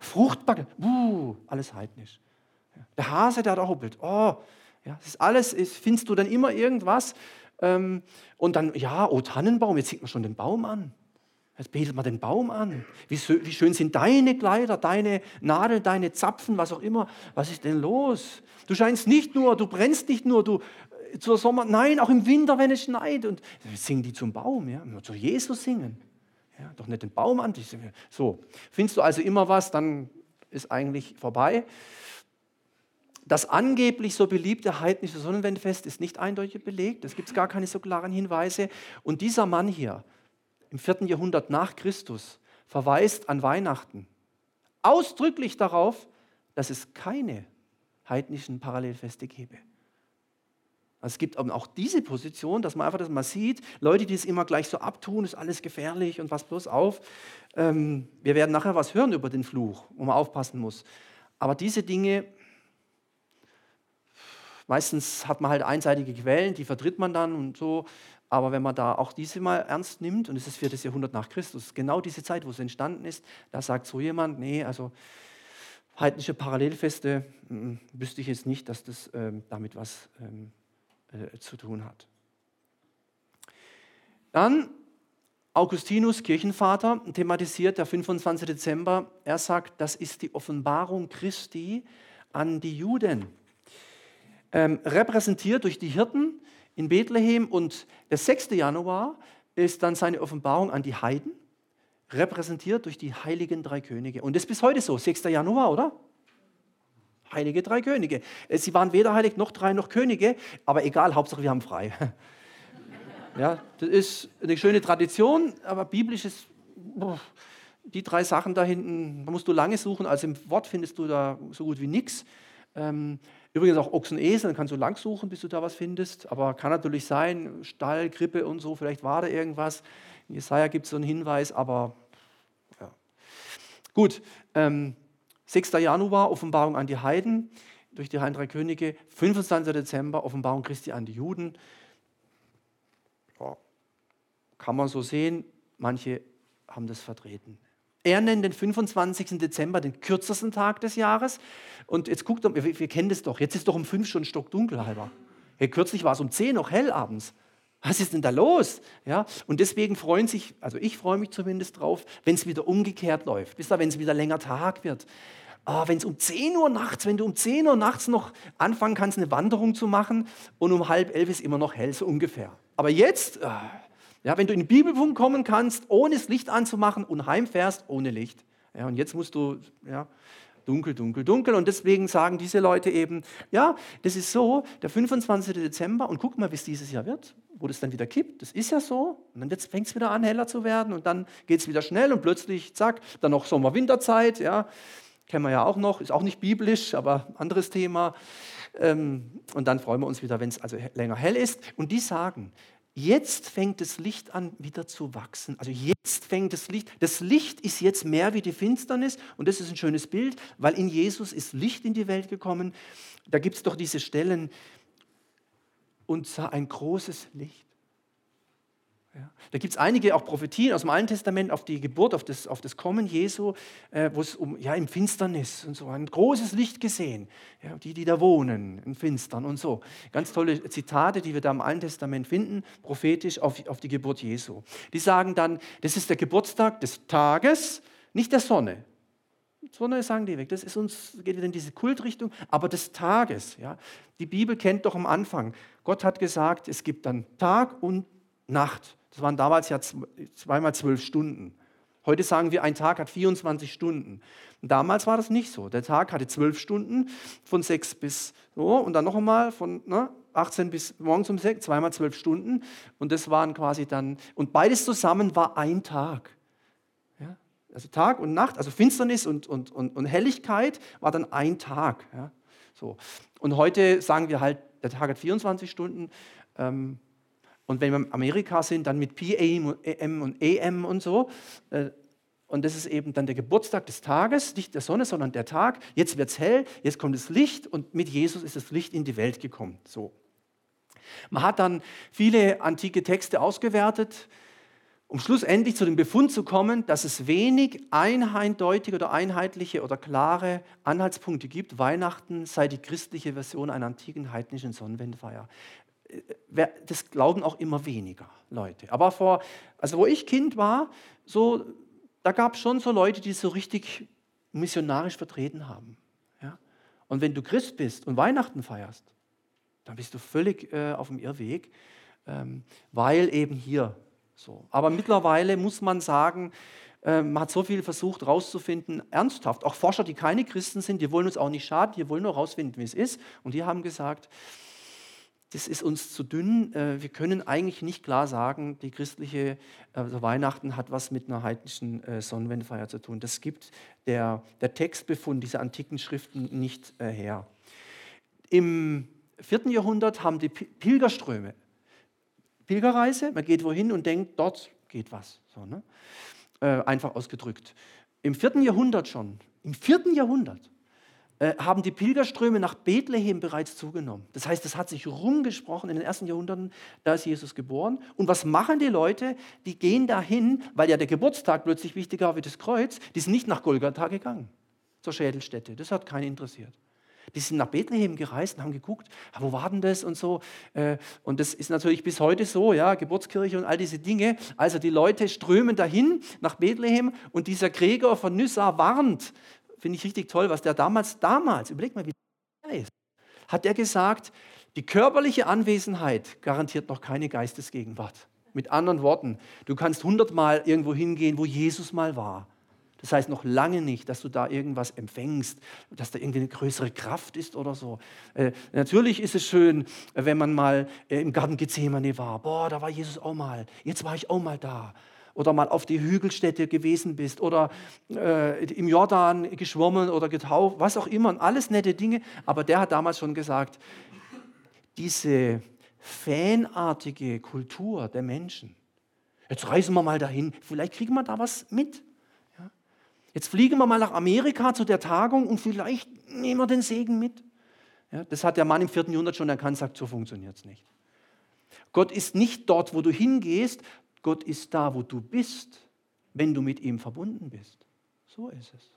Fruchtbacke, uh, alles heidnisch. Der Hase, der da hoppelt, oh. Ja, das ist alles, ist, findest du dann immer irgendwas. Ähm, und dann, ja, oh Tannenbaum, jetzt sieht man schon den Baum an. Jetzt betet man den Baum an. Wie, wie schön sind deine Kleider, deine Nadeln, deine Zapfen, was auch immer. Was ist denn los? Du scheinst nicht nur, du brennst nicht nur, du äh, zur Sommer, nein, auch im Winter, wenn es schneit. Und singen die zum Baum, ja, zu Jesus singen. Ja, doch nicht den Baum an. So, findest du also immer was, dann ist eigentlich vorbei. Das angeblich so beliebte heidnische Sonnenwendfest ist nicht eindeutig belegt. Es gibt gar keine so klaren Hinweise. Und dieser Mann hier, im vierten Jahrhundert nach Christus verweist an Weihnachten ausdrücklich darauf, dass es keine heidnischen Parallelfeste gäbe. Also es gibt auch diese Position, dass man einfach das mal sieht, Leute, die es immer gleich so abtun, ist alles gefährlich und was bloß auf. Ähm, wir werden nachher was hören über den Fluch, wo man aufpassen muss. Aber diese Dinge, meistens hat man halt einseitige Quellen, die vertritt man dann und so. Aber wenn man da auch diese mal ernst nimmt, und es ist viertes Jahrhundert nach Christus, genau diese Zeit, wo es entstanden ist, da sagt so jemand, nee, also heidnische Parallelfeste, mh, wüsste ich jetzt nicht, dass das ähm, damit was ähm, äh, zu tun hat. Dann Augustinus, Kirchenvater, thematisiert der 25. Dezember. Er sagt, das ist die Offenbarung Christi an die Juden. Ähm, repräsentiert durch die Hirten, in Bethlehem und der 6. Januar ist dann seine Offenbarung an die Heiden, repräsentiert durch die heiligen drei Könige. Und das ist bis heute so, 6. Januar, oder? Heilige drei Könige. Äh, sie waren weder heilig noch drei noch Könige, aber egal, Hauptsache wir haben frei. Ja, das ist eine schöne Tradition, aber biblisch ist die drei Sachen da hinten, da musst du lange suchen, also im Wort findest du da so gut wie nichts. Ähm, übrigens auch Ochsen, Esel, dann kannst du lang suchen, bis du da was findest. Aber kann natürlich sein, Stall, Grippe und so, vielleicht war da irgendwas. In Jesaja gibt es so einen Hinweis, aber ja. Gut, ähm, 6. Januar, Offenbarung an die Heiden durch die Heiden drei Könige. 25. Dezember, Offenbarung Christi an die Juden. Ja, kann man so sehen, manche haben das vertreten. Er nennt den 25. Dezember den kürzesten Tag des Jahres. Und jetzt guckt doch, wir, wir kennen das doch, jetzt ist doch um fünf schon stockdunkel halber. Hey, kürzlich war es um zehn noch hell abends. Was ist denn da los? Ja, und deswegen freuen sich, also ich freue mich zumindest drauf, wenn es wieder umgekehrt läuft. Wisst ihr, wenn es wieder länger Tag wird. Ah, wenn es um 10 Uhr nachts, wenn du um 10 Uhr nachts noch anfangen kannst, eine Wanderung zu machen und um halb elf ist immer noch hell, so ungefähr. Aber jetzt, ah, ja, wenn du in den Bibelpunkt kommen kannst, ohne das Licht anzumachen und heimfährst ohne Licht. Ja, und jetzt musst du ja, dunkel, dunkel, dunkel. Und deswegen sagen diese Leute eben, ja, das ist so, der 25. Dezember, und guck mal, wie es dieses Jahr wird, wo das dann wieder kippt. Das ist ja so. Und dann fängt es wieder an, heller zu werden. Und dann geht es wieder schnell und plötzlich, zack, dann noch Sommer-Winterzeit. Ja, kennen wir ja auch noch, ist auch nicht biblisch, aber anderes Thema. Ähm, und dann freuen wir uns wieder, wenn es also länger hell ist. Und die sagen, Jetzt fängt das Licht an, wieder zu wachsen. Also jetzt fängt das Licht. Das Licht ist jetzt mehr wie die Finsternis. Und das ist ein schönes Bild, weil in Jesus ist Licht in die Welt gekommen. Da gibt es doch diese Stellen. Und sah ein großes Licht. Ja. Da gibt es einige auch Prophetien aus dem Alten Testament auf die Geburt, auf das, auf das Kommen Jesu, äh, wo es um, ja, im Finsternis und so, ein großes Licht gesehen. Ja, die, die da wohnen, im Finstern und so. Ganz tolle Zitate, die wir da im Alten Testament finden, prophetisch auf, auf die Geburt Jesu. Die sagen dann, das ist der Geburtstag des Tages, nicht der Sonne. Sonne sagen die weg. Das ist uns, geht wieder in diese Kultrichtung, aber des Tages. Ja. Die Bibel kennt doch am Anfang. Gott hat gesagt, es gibt dann Tag und Nacht. Das waren damals ja zweimal zwölf Stunden. Heute sagen wir, ein Tag hat 24 Stunden. Damals war das nicht so. Der Tag hatte zwölf Stunden von sechs bis so und dann noch einmal von ne, 18 bis morgens um sechs, zweimal zwölf Stunden. Und das waren quasi dann, und beides zusammen war ein Tag. Ja? Also Tag und Nacht, also Finsternis und, und, und, und Helligkeit war dann ein Tag. Ja? So. Und heute sagen wir halt, der Tag hat 24 Stunden. Ähm, und wenn wir in Amerika sind, dann mit PM und AM und so. Äh, und das ist eben dann der Geburtstag des Tages, nicht der Sonne, sondern der Tag. Jetzt wird es hell, jetzt kommt das Licht und mit Jesus ist das Licht in die Welt gekommen. So. Man hat dann viele antike Texte ausgewertet, um schlussendlich zu dem Befund zu kommen, dass es wenig eindeutige oder einheitliche oder klare Anhaltspunkte gibt. Weihnachten sei die christliche Version einer antiken heidnischen Sonnenwendfeier das glauben auch immer weniger Leute. Aber vor, also wo ich Kind war, so, da gab es schon so Leute, die so richtig missionarisch vertreten haben. Ja? Und wenn du Christ bist und Weihnachten feierst, dann bist du völlig äh, auf dem Irrweg, ähm, weil eben hier so. Aber mittlerweile muss man sagen, äh, man hat so viel versucht herauszufinden, ernsthaft. Auch Forscher, die keine Christen sind, die wollen uns auch nicht schaden, die wollen nur herausfinden, wie es ist. Und die haben gesagt, das ist uns zu dünn. Äh, wir können eigentlich nicht klar sagen, die christliche also Weihnachten hat was mit einer heidnischen äh, Sonnenwendfeier zu tun. Das gibt der, der Textbefund dieser antiken Schriften nicht äh, her. Im vierten Jahrhundert haben die Pilgerströme, Pilgerreise, man geht wohin und denkt, dort geht was. So, ne? einfach ausgedrückt. Im vierten Jahrhundert schon, im vierten Jahrhundert äh, haben die Pilgerströme nach Bethlehem bereits zugenommen. Das heißt, es hat sich rumgesprochen in den ersten Jahrhunderten, da ist Jesus geboren. Und was machen die Leute? Die gehen dahin, weil ja der Geburtstag plötzlich wichtiger war wie das Kreuz. Die sind nicht nach Golgatha gegangen, zur Schädelstätte. Das hat keinen interessiert. Die sind nach Bethlehem gereist und haben geguckt, ah, wo war denn das und so. Äh, und das ist natürlich bis heute so, ja, Geburtskirche und all diese Dinge. Also die Leute strömen dahin nach Bethlehem und dieser Gregor von Nyssa warnt finde ich richtig toll, was der damals, damals, überleg mal, wie der ist, hat er gesagt, die körperliche Anwesenheit garantiert noch keine Geistesgegenwart. Mit anderen Worten, du kannst hundertmal irgendwo hingehen, wo Jesus mal war. Das heißt noch lange nicht, dass du da irgendwas empfängst, dass da irgendwie eine größere Kraft ist oder so. Äh, natürlich ist es schön, wenn man mal äh, im Garten Gethsemane war. Boah, da war Jesus auch mal. Jetzt war ich auch mal da oder mal auf die Hügelstätte gewesen bist oder äh, im Jordan geschwommen oder getaucht, was auch immer, alles nette Dinge. Aber der hat damals schon gesagt, diese fanartige Kultur der Menschen, jetzt reisen wir mal dahin, vielleicht kriegen wir da was mit. Ja? Jetzt fliegen wir mal nach Amerika zu der Tagung und vielleicht nehmen wir den Segen mit. Ja, das hat der Mann im vierten Jahrhundert schon erkannt, sagt, so funktioniert es nicht. Gott ist nicht dort, wo du hingehst, Gott ist da, wo du bist, wenn du mit ihm verbunden bist. So ist es.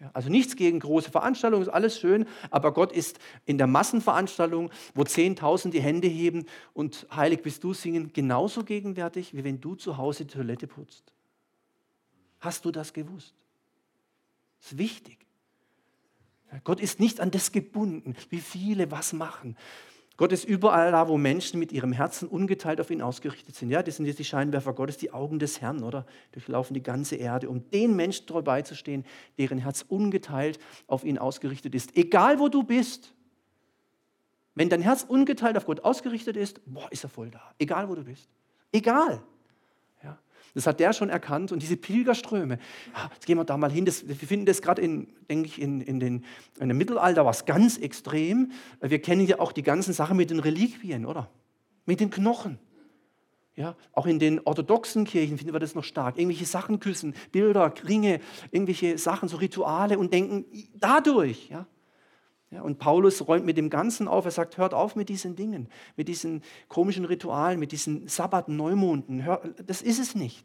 Ja, also nichts gegen große Veranstaltungen, ist alles schön, aber Gott ist in der Massenveranstaltung, wo 10.000 die Hände heben und heilig bist du singen, genauso gegenwärtig, wie wenn du zu Hause die Toilette putzt. Hast du das gewusst? Das ist wichtig. Gott ist nicht an das gebunden, wie viele was machen. Gott ist überall da, wo Menschen mit ihrem Herzen ungeteilt auf ihn ausgerichtet sind. Ja, das sind jetzt die Scheinwerfer Gottes, die Augen des Herrn, oder? Durchlaufen die ganze Erde, um den Menschen vorbeizustehen, deren Herz ungeteilt auf ihn ausgerichtet ist. Egal wo du bist, wenn dein Herz ungeteilt auf Gott ausgerichtet ist, boah, ist er voll da. Egal wo du bist. Egal. Das hat der schon erkannt. Und diese Pilgerströme, jetzt gehen wir da mal hin. Das, wir finden das gerade, in, denke ich, in, in, den, in dem Mittelalter was ganz extrem. Wir kennen ja auch die ganzen Sachen mit den Reliquien, oder? Mit den Knochen. Ja, auch in den orthodoxen Kirchen finden wir das noch stark. Irgendwelche Sachen küssen, Bilder, Ringe, irgendwelche Sachen, so Rituale und denken dadurch. Ja, ja, und Paulus räumt mit dem Ganzen auf. Er sagt, hört auf mit diesen Dingen, mit diesen komischen Ritualen, mit diesen Sabbaten, Neumonden. Hör, das ist es nicht.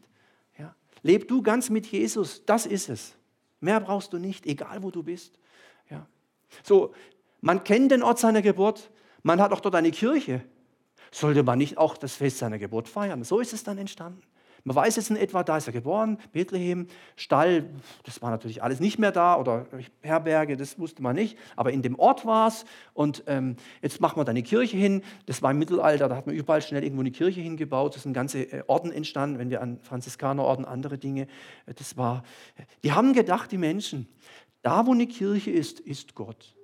Ja. Leb du ganz mit Jesus, das ist es. Mehr brauchst du nicht, egal wo du bist. Ja. So, man kennt den Ort seiner Geburt, man hat auch dort eine Kirche. Sollte man nicht auch das Fest seiner Geburt feiern? So ist es dann entstanden. Man weiß jetzt in etwa, da ist er geboren, Bethlehem, Stall, das war natürlich alles nicht mehr da oder Herberge, das wusste man nicht, aber in dem Ort war es und ähm, jetzt machen wir da eine Kirche hin. Das war im Mittelalter, da hat man überall schnell irgendwo eine Kirche hingebaut, es sind ganze äh, Orden entstanden, wenn wir an Franziskanerorden, andere Dinge, äh, das war, die haben gedacht, die Menschen, da wo eine Kirche ist, ist Gott.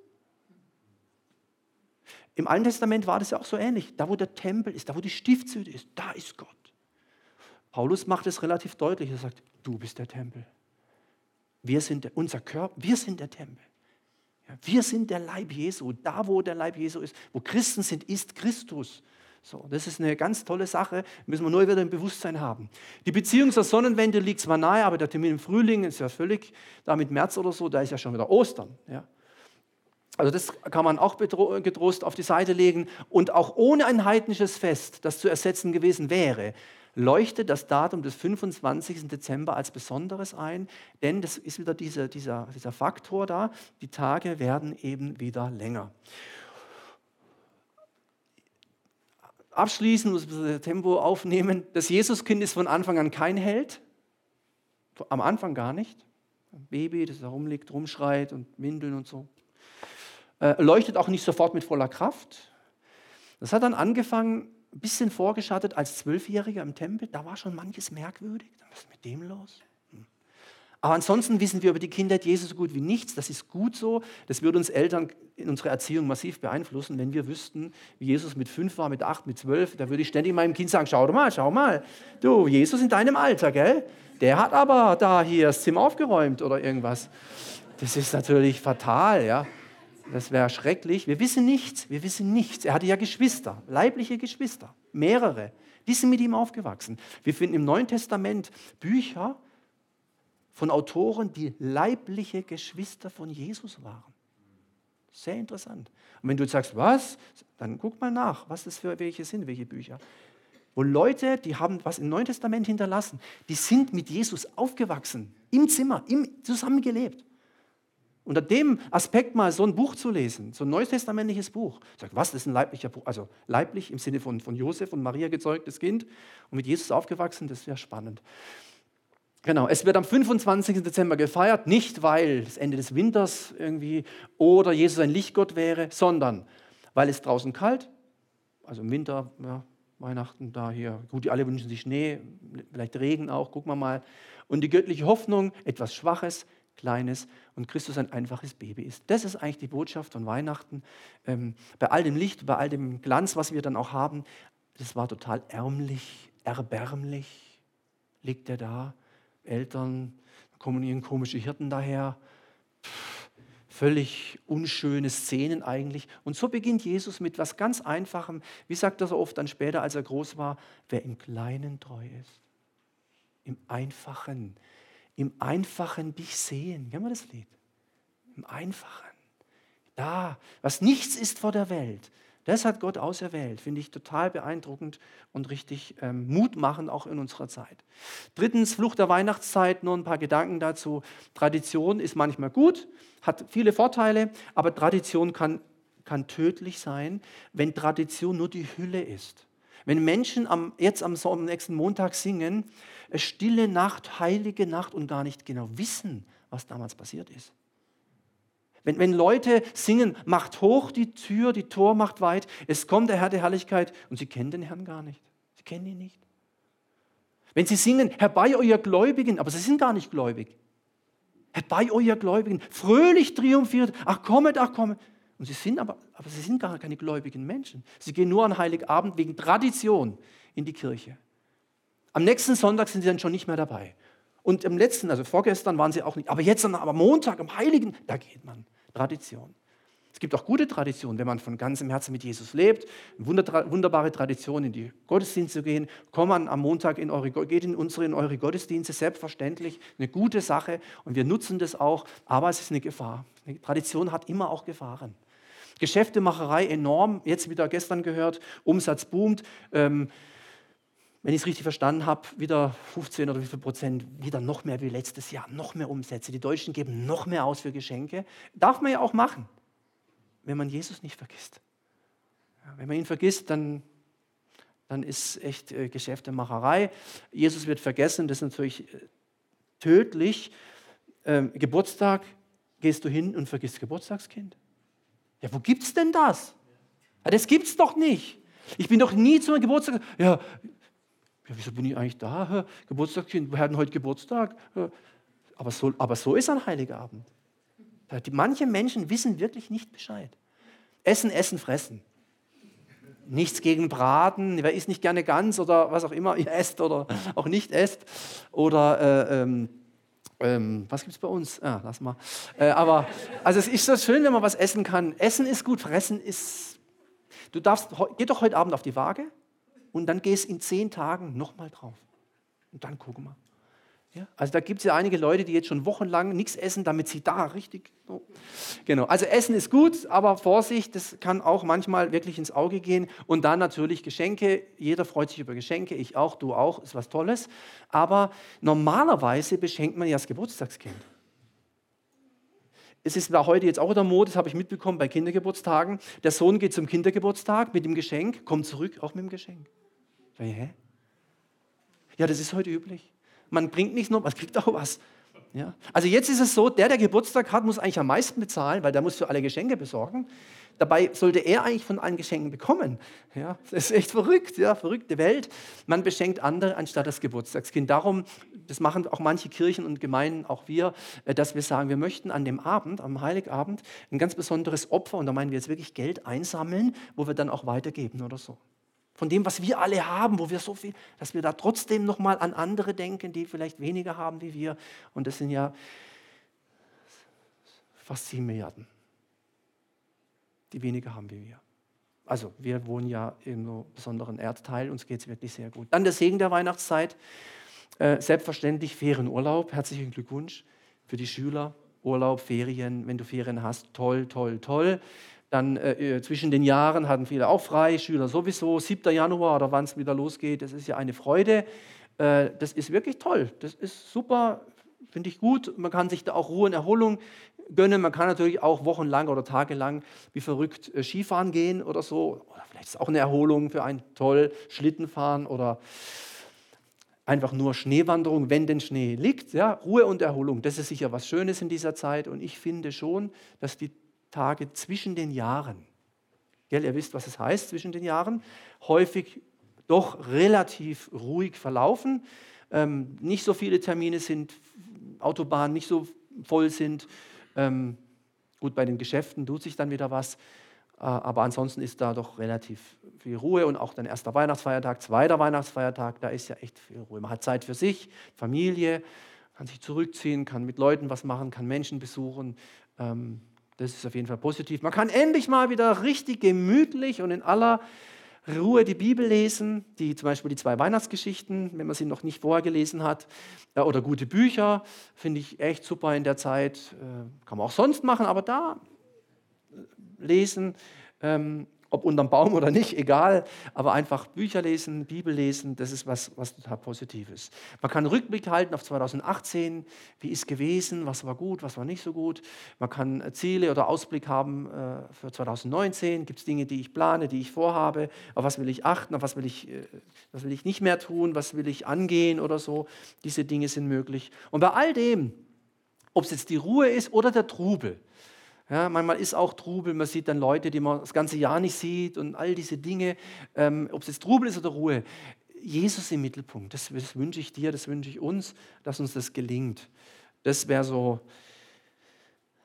Im Alten Testament war das ja auch so ähnlich. Da, wo der Tempel ist, da, wo die Stiftshütte ist, da ist Gott. Paulus macht es relativ deutlich. Er sagt, du bist der Tempel. Wir sind der, unser Körper, wir sind der Tempel. Ja, wir sind der Leib Jesu. Da, wo der Leib Jesu ist, wo Christen sind, ist Christus. So, das ist eine ganz tolle Sache, müssen wir nur wieder im Bewusstsein haben. Die Beziehung zur Sonnenwende liegt zwar nahe, aber der Termin im Frühling ist ja völlig, da mit März oder so, da ist ja schon wieder Ostern. Ja. Also das kann man auch getrost auf die Seite legen. Und auch ohne ein heidnisches Fest, das zu ersetzen gewesen wäre, leuchtet das Datum des 25. Dezember als Besonderes ein, denn das ist wieder dieser, dieser, dieser Faktor da, die Tage werden eben wieder länger. Abschließend muss ich das Tempo aufnehmen. Das Jesuskind ist von Anfang an kein Held, am Anfang gar nicht. Ein Baby, das da rumliegt, rumschreit und Windeln und so. Äh, leuchtet auch nicht sofort mit voller Kraft. Das hat dann angefangen, ein bisschen vorgeschattet als Zwölfjähriger im Tempel. Da war schon manches merkwürdig. Was ist mit dem los? Hm. Aber ansonsten wissen wir über die Kindheit Jesus so gut wie nichts. Das ist gut so. Das würde uns Eltern in unserer Erziehung massiv beeinflussen, wenn wir wüssten, wie Jesus mit fünf war, mit acht, mit zwölf. Da würde ich ständig meinem Kind sagen: Schau mal, schau mal. Du, Jesus in deinem Alter, gell? Der hat aber da hier das Zimmer aufgeräumt oder irgendwas. Das ist natürlich fatal, ja. Das wäre schrecklich. Wir wissen nichts. Wir wissen nichts. Er hatte ja Geschwister, leibliche Geschwister, mehrere. Die sind mit ihm aufgewachsen. Wir finden im Neuen Testament Bücher von Autoren, die leibliche Geschwister von Jesus waren. Sehr interessant. Und wenn du sagst, was, dann guck mal nach, was das für welche sind, welche Bücher. Wo Leute, die haben was im Neuen Testament hinterlassen, die sind mit Jesus aufgewachsen, im Zimmer, im, zusammengelebt unter dem Aspekt mal so ein Buch zu lesen, so ein neutestamentliches Buch. Sagt, was ist ein leiblicher Buch? Also leiblich im Sinne von, von Josef und Maria gezeugtes Kind und mit Jesus aufgewachsen, das wäre spannend. Genau, es wird am 25. Dezember gefeiert, nicht weil das Ende des Winters irgendwie oder Jesus ein Lichtgott wäre, sondern weil es draußen kalt, also im Winter, ja, Weihnachten da hier, gut, die alle wünschen sich Schnee, vielleicht Regen auch, gucken wir mal. Und die göttliche Hoffnung, etwas Schwaches, Kleines und Christus ein einfaches Baby ist. Das ist eigentlich die Botschaft von Weihnachten. Ähm, bei all dem Licht, bei all dem Glanz, was wir dann auch haben, das war total ärmlich, erbärmlich. Liegt er da, Eltern, kommen ihren komische Hirten daher. Völlig unschöne Szenen eigentlich. Und so beginnt Jesus mit was ganz Einfachem. Wie sagt er so oft dann später, als er groß war? Wer im Kleinen treu ist, im Einfachen, im Einfachen dich sehen. Kennen wir das Lied? Im Einfachen. Da, was nichts ist vor der Welt. Das hat Gott auserwählt. Finde ich total beeindruckend und richtig ähm, mutmachend auch in unserer Zeit. Drittens, Flucht der Weihnachtszeit, nur ein paar Gedanken dazu. Tradition ist manchmal gut, hat viele Vorteile, aber Tradition kann, kann tödlich sein, wenn Tradition nur die Hülle ist. Wenn Menschen am, jetzt am, am nächsten Montag singen, stille Nacht, heilige Nacht und gar nicht genau wissen, was damals passiert ist. Wenn, wenn Leute singen, macht hoch die Tür, die Tor macht weit, es kommt der Herr der Herrlichkeit und sie kennen den Herrn gar nicht. Sie kennen ihn nicht. Wenn sie singen, herbei euer Gläubigen, aber sie sind gar nicht gläubig. Herbei euer Gläubigen, fröhlich triumphiert, ach kommet, ach kommet. Und sie sind aber, aber sie sind gar keine gläubigen Menschen. Sie gehen nur an Heiligabend wegen Tradition in die Kirche. Am nächsten Sonntag sind sie dann schon nicht mehr dabei. Und im letzten, also vorgestern waren sie auch nicht. Aber jetzt, aber Montag, am Heiligen, da geht man. Tradition. Es gibt auch gute Traditionen, wenn man von ganzem Herzen mit Jesus lebt. Wunderbare Tradition, in die Gottesdienste zu gehen. Komm man am Montag in eure, geht in unsere, in eure Gottesdienste, selbstverständlich. Eine gute Sache und wir nutzen das auch, aber es ist eine Gefahr. Eine Tradition hat immer auch Gefahren. Geschäftemacherei enorm, jetzt wieder gestern gehört, Umsatz boomt. Ähm, wenn ich es richtig verstanden habe, wieder 15 oder wie viel Prozent, wieder noch mehr wie letztes Jahr, noch mehr Umsätze. Die Deutschen geben noch mehr aus für Geschenke. Darf man ja auch machen, wenn man Jesus nicht vergisst. Wenn man ihn vergisst, dann, dann ist echt äh, Geschäftemacherei. Jesus wird vergessen, das ist natürlich äh, tödlich. Ähm, Geburtstag, gehst du hin und vergisst Geburtstagskind? Ja, wo gibt's denn das? Ja, das gibt's doch nicht. Ich bin doch nie zu meinem Geburtstag. Ja, ja wieso bin ich eigentlich da? Geburtstagskind, wir hatten heute Geburtstag. Aber so, aber so ist ein Heiliger Abend. Manche Menschen wissen wirklich nicht Bescheid. Essen, essen, fressen. Nichts gegen Braten, wer isst nicht gerne Gans oder was auch immer ihr esst oder auch nicht esst. Oder äh, ähm, ähm, was gibt es bei uns? Ah, lass mal. Äh, aber also es ist so schön, wenn man was essen kann. Essen ist gut, fressen ist. Du darfst, geh doch heute Abend auf die Waage und dann gehst in zehn Tagen nochmal drauf. Und dann gucken wir. Ja, also da gibt es ja einige Leute, die jetzt schon wochenlang nichts essen, damit sie da richtig. Oh. Genau. Also Essen ist gut, aber Vorsicht, das kann auch manchmal wirklich ins Auge gehen. Und dann natürlich Geschenke. Jeder freut sich über Geschenke, ich auch, du auch, ist was Tolles. Aber normalerweise beschenkt man ja das Geburtstagskind. Es ist heute jetzt auch der Mode, das habe ich mitbekommen bei Kindergeburtstagen. Der Sohn geht zum Kindergeburtstag mit dem Geschenk, kommt zurück auch mit dem Geschenk. Hä? Ja, das ist heute üblich man bringt nicht nur, man kriegt auch was. Ja? Also jetzt ist es so, der, der Geburtstag hat, muss eigentlich am meisten bezahlen, weil der muss für alle Geschenke besorgen. Dabei sollte er eigentlich von allen Geschenken bekommen. Ja? Das ist echt verrückt, ja? verrückte Welt. Man beschenkt andere anstatt das Geburtstagskind. Darum, das machen auch manche Kirchen und Gemeinden, auch wir, äh, dass wir sagen, wir möchten an dem Abend, am Heiligabend, ein ganz besonderes Opfer, und da meinen wir jetzt wirklich Geld einsammeln, wo wir dann auch weitergeben oder so von dem, was wir alle haben, wo wir so viel, dass wir da trotzdem noch mal an andere denken, die vielleicht weniger haben wie wir. Und das sind ja fast sieben Milliarden, die weniger haben wie wir. Also wir wohnen ja in einem besonderen Erdteil, uns geht es wirklich sehr gut. Dann der Segen der Weihnachtszeit, äh, selbstverständlich Ferienurlaub, herzlichen Glückwunsch für die Schüler, Urlaub, Ferien, wenn du Ferien hast, toll, toll, toll. Dann äh, äh, zwischen den Jahren hatten viele auch frei, Schüler sowieso. 7. Januar oder wann es wieder losgeht, das ist ja eine Freude. Äh, das ist wirklich toll. Das ist super, finde ich gut. Man kann sich da auch Ruhe und Erholung gönnen. Man kann natürlich auch wochenlang oder tagelang wie verrückt äh, Skifahren gehen oder so. Oder vielleicht ist es auch eine Erholung für ein toll Schlittenfahren oder einfach nur Schneewanderung, wenn denn Schnee liegt. Ja, Ruhe und Erholung, das ist sicher was Schönes in dieser Zeit. Und ich finde schon, dass die Tage zwischen den Jahren. Gell, ihr wisst, was es heißt zwischen den Jahren. Häufig doch relativ ruhig verlaufen. Ähm, nicht so viele Termine sind, Autobahnen nicht so voll sind. Ähm, gut, bei den Geschäften tut sich dann wieder was. Äh, aber ansonsten ist da doch relativ viel Ruhe und auch dann erster Weihnachtsfeiertag, zweiter Weihnachtsfeiertag, da ist ja echt viel Ruhe. Man hat Zeit für sich, Familie, kann sich zurückziehen, kann mit Leuten was machen, kann Menschen besuchen. Ähm, das ist auf jeden Fall positiv. Man kann endlich mal wieder richtig gemütlich und in aller Ruhe die Bibel lesen, die, zum Beispiel die zwei Weihnachtsgeschichten, wenn man sie noch nicht vorher gelesen hat, oder gute Bücher, finde ich echt super in der Zeit. Äh, kann man auch sonst machen, aber da äh, lesen. Ähm, ob unterm Baum oder nicht, egal, aber einfach Bücher lesen, Bibel lesen, das ist was, was total Positives. Man kann Rückblick halten auf 2018, wie ist gewesen, was war gut, was war nicht so gut. Man kann Ziele oder Ausblick haben äh, für 2019, gibt es Dinge, die ich plane, die ich vorhabe, auf was will ich achten, auf was will ich, äh, was will ich nicht mehr tun, was will ich angehen oder so. Diese Dinge sind möglich. Und bei all dem, ob es jetzt die Ruhe ist oder der Trubel, ja, manchmal ist auch Trubel, man sieht dann Leute, die man das ganze Jahr nicht sieht und all diese Dinge, ähm, ob es jetzt Trubel ist oder Ruhe. Jesus im Mittelpunkt, das, das wünsche ich dir, das wünsche ich uns, dass uns das gelingt. Das wäre so,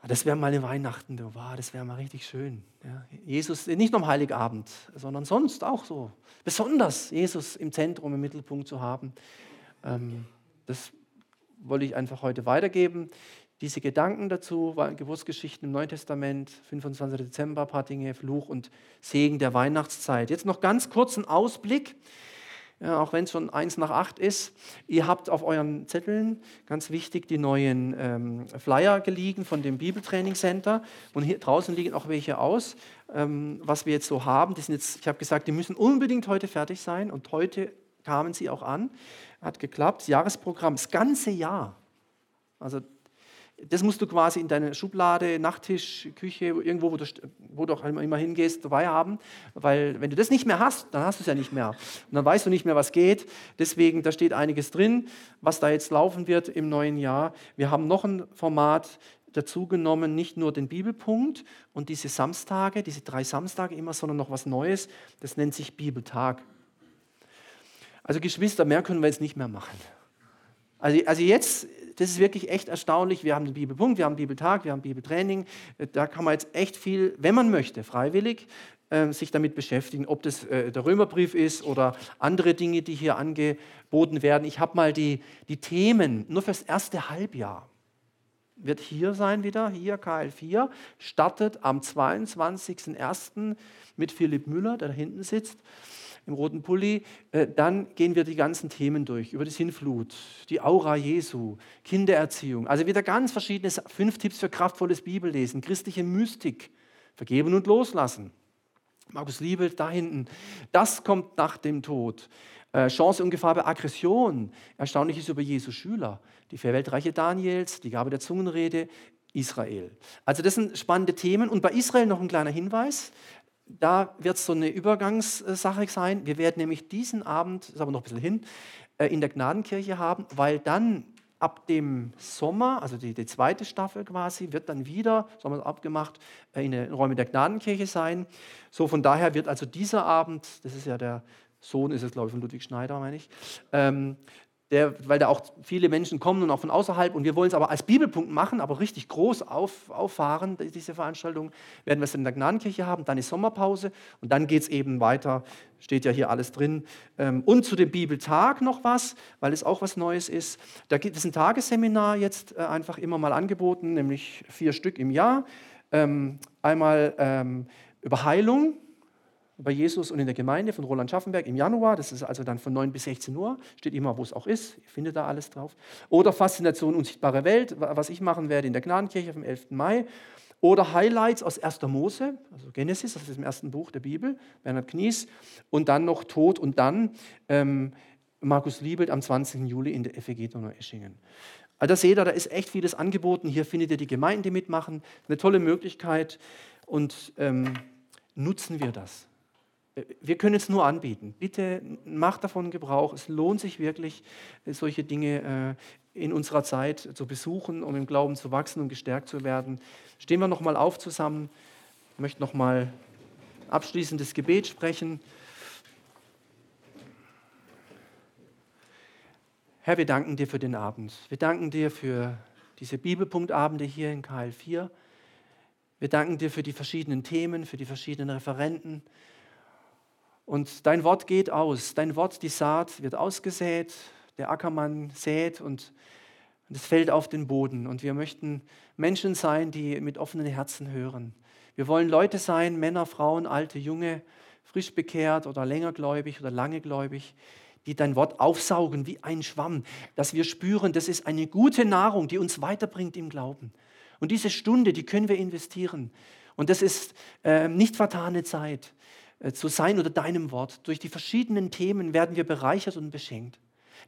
das wäre mal eine Weihnachten, wow, das wäre mal richtig schön. Ja, Jesus, nicht nur am Heiligabend, sondern sonst auch so. Besonders Jesus im Zentrum, im Mittelpunkt zu haben. Ähm, das wollte ich einfach heute weitergeben diese Gedanken dazu, Geburtsgeschichten im Neuen Testament, 25. Dezember, paar Dinge, Fluch und Segen der Weihnachtszeit. Jetzt noch ganz kurz ein Ausblick, ja, auch wenn es schon eins nach acht ist. Ihr habt auf euren Zetteln, ganz wichtig, die neuen ähm, Flyer geliehen von dem Bibeltraining Center. Und hier draußen liegen auch welche aus, ähm, was wir jetzt so haben. Die sind jetzt, ich habe gesagt, die müssen unbedingt heute fertig sein. Und heute kamen sie auch an. Hat geklappt. Jahresprogramm, das ganze Jahr. Also Das musst du quasi in deine Schublade, Nachttisch, Küche, irgendwo, wo du, wo du auch immer hingehst, dabei haben. Weil wenn du das nicht mehr hast, dann hast du es ja nicht mehr. Und dann weißt du nicht mehr, was geht. Deswegen, da steht einiges drin, was da jetzt laufen wird im neuen Jahr. Wir haben noch ein Format dazu genommen, nicht nur den Bibelpunkt und diese Samstage, diese drei Samstage immer, sondern noch was Neues. Das nennt sich Bibeltag. Also Geschwister, mehr können wir jetzt nicht mehr machen. Also, also jetzt, das ist wirklich echt erstaunlich. Wir haben den Bibelpunkt, wir haben Bibeltag, wir haben Bibeltraining. Da kann man jetzt echt viel, wenn man möchte, freiwillig äh, sich damit beschäftigen, ob das äh, der Römerbrief ist oder andere Dinge, die hier angeboten werden. Ich habe mal die, die Themen nur fürs erste Halbjahr. Wird hier sein wieder, hier KL4, startet am 22.01. mit Philipp Müller, der da hinten sitzt im roten Pulli. Äh, dann gehen wir die ganzen Themen durch, über das Hinflut, die Aura Jesu, Kindererziehung. Also wieder ganz verschiedene, fünf Tipps für kraftvolles Bibellesen, christliche Mystik, vergeben und loslassen. Markus Liebel da hinten. Das kommt nach dem Tod. Äh, Chance und Gefahr bei Aggression. Erstaunliches über Jesu Schüler. Die Verweltreiche Daniels, die Gabe der Zungenrede, Israel. Also das sind spannende Themen. Und bei Israel noch ein kleiner Hinweis da wird es so eine Übergangssache sein. Wir werden nämlich diesen Abend, ist aber noch ein bisschen hin, äh, in der Gnadenkirche haben, weil dann ab dem Sommer, also die, die zweite Staffel quasi, wird dann wieder, so haben wir es abgemacht, äh, in den Räumen der Gnadenkirche sein. So von daher wird also dieser Abend, das ist ja der Sohn, ist es glaube ich von Ludwig Schneider, meine ich, ähm, der, weil da auch viele Menschen kommen und auch von außerhalb. Und wir wollen es aber als Bibelpunkt machen, aber richtig groß auf, auffahren, diese Veranstaltung. Werden wir es in der Gnadenkirche haben, dann ist Sommerpause und dann geht es eben weiter, steht ja hier alles drin. Ähm, und zu dem Bibeltag noch was, weil es auch was Neues ist. Da gibt es ein Tagesseminar jetzt äh, einfach immer mal angeboten, nämlich vier Stück im Jahr. Ähm, einmal ähm, über Heilung, bei Jesus und in der Gemeinde von Roland Schaffenberg im Januar. Das ist also dann von 9 bis 16 Uhr. Steht immer, wo es auch ist. Ihr findet da alles drauf. Oder Faszination Unsichtbare Welt, was ich machen werde in der Gnadenkirche am 11. Mai. Oder Highlights aus 1. Mose, also Genesis, das ist im ersten Buch der Bibel, Bernhard Knies. Und dann noch Tod und dann ähm, Markus Liebelt am 20. Juli in der FEG Donau-Eschingen. Also da seht ihr, da ist echt vieles angeboten. Hier findet ihr die Gemeinden, die mitmachen. Eine tolle Möglichkeit. Und ähm, nutzen wir das wir können es nur anbieten. Bitte macht davon Gebrauch. Es lohnt sich wirklich, solche Dinge äh, in unserer Zeit zu besuchen, um im Glauben zu wachsen und gestärkt zu werden. Stehen wir nochmal auf zusammen. Ich möchte nochmal abschließendes Gebet sprechen. Herr, wir danken dir für den Abend. Wir danken dir für diese Bibelpunktabende hier in KL4. Wir danken dir für die verschiedenen Themen, für die verschiedenen Referenten. Und dein Wort geht aus, dein Wort, die Saat wird ausgesät, der Ackermann sät und es fällt auf den Boden. Und wir möchten Menschen sein, die mit offenen Herzen hören. Wir wollen Leute sein, Männer, Frauen, alte, junge, frisch bekehrt oder längergläubig oder langegläubig, die dein Wort aufsaugen wie ein Schwamm, dass wir spüren, das ist eine gute Nahrung, die uns weiterbringt im Glauben. Und diese Stunde, die können wir investieren. Und das ist äh, nicht vertane Zeit. Äh, zu sein oder deinem Wort. Durch die verschiedenen Themen werden wir bereichert und beschenkt.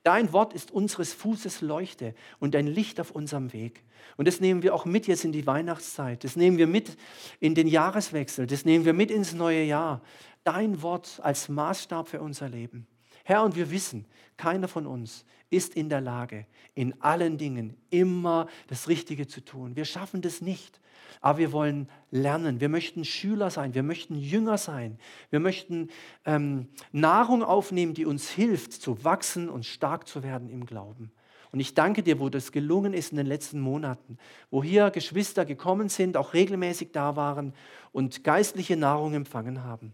Dein Wort ist unseres Fußes Leuchte und ein Licht auf unserem Weg. Und das nehmen wir auch mit jetzt in die Weihnachtszeit. Das nehmen wir mit in den Jahreswechsel. Das nehmen wir mit ins neue Jahr. Dein Wort als Maßstab für unser Leben. Herr, und wir wissen, keiner von uns ist in der Lage, in allen Dingen immer das Richtige zu tun. Wir schaffen das nicht. Aber wir wollen lernen. Wir möchten Schüler sein. Wir möchten Jünger sein. Wir möchten ähm, Nahrung aufnehmen, die uns hilft, zu wachsen und stark zu werden im Glauben. Und ich danke dir, wo das gelungen ist in den letzten Monaten, wo hier Geschwister gekommen sind, auch regelmäßig da waren und geistliche Nahrung empfangen haben.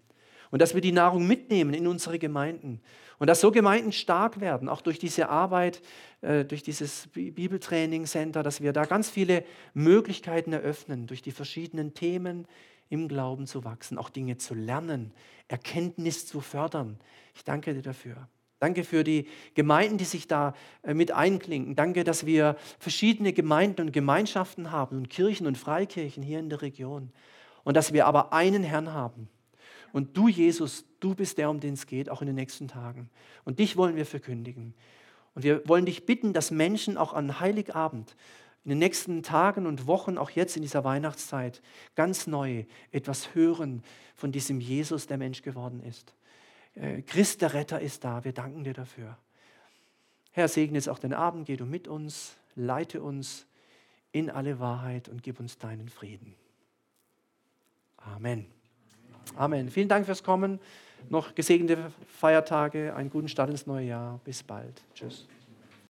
Und dass wir die Nahrung mitnehmen in unsere Gemeinden. Und dass so Gemeinden stark werden, auch durch diese Arbeit, äh, durch dieses Bibeltraining Center, dass wir da ganz viele Möglichkeiten eröffnen, durch die verschiedenen Themen im Glauben zu wachsen, auch Dinge zu lernen, Erkenntnis zu fördern. Ich danke dir dafür. Danke für die Gemeinden, die sich da äh, mit einklinken. Danke, dass wir verschiedene Gemeinden und Gemeinschaften haben und Kirchen und Freikirchen hier in der Region. Und dass wir aber einen Herrn haben, und du, Jesus, du bist der, um den es geht, auch in den nächsten Tagen. Und dich wollen wir verkündigen. Und wir wollen dich bitten, dass Menschen auch an Heiligabend in den nächsten Tagen und Wochen, auch jetzt in dieser Weihnachtszeit, ganz neu etwas hören von diesem Jesus, der Mensch geworden ist. Äh, Christ, der Retter, ist da. Wir danken dir dafür. Herr, segne jetzt auch den Abend, geh du mit uns, leite uns in alle Wahrheit und gib uns deinen Frieden. Amen. Amen. Vielen Dank fürs Kommen. Noch gesegnete Feiertage, einen guten Start ins neue Jahr. Bis bald. Tschüss.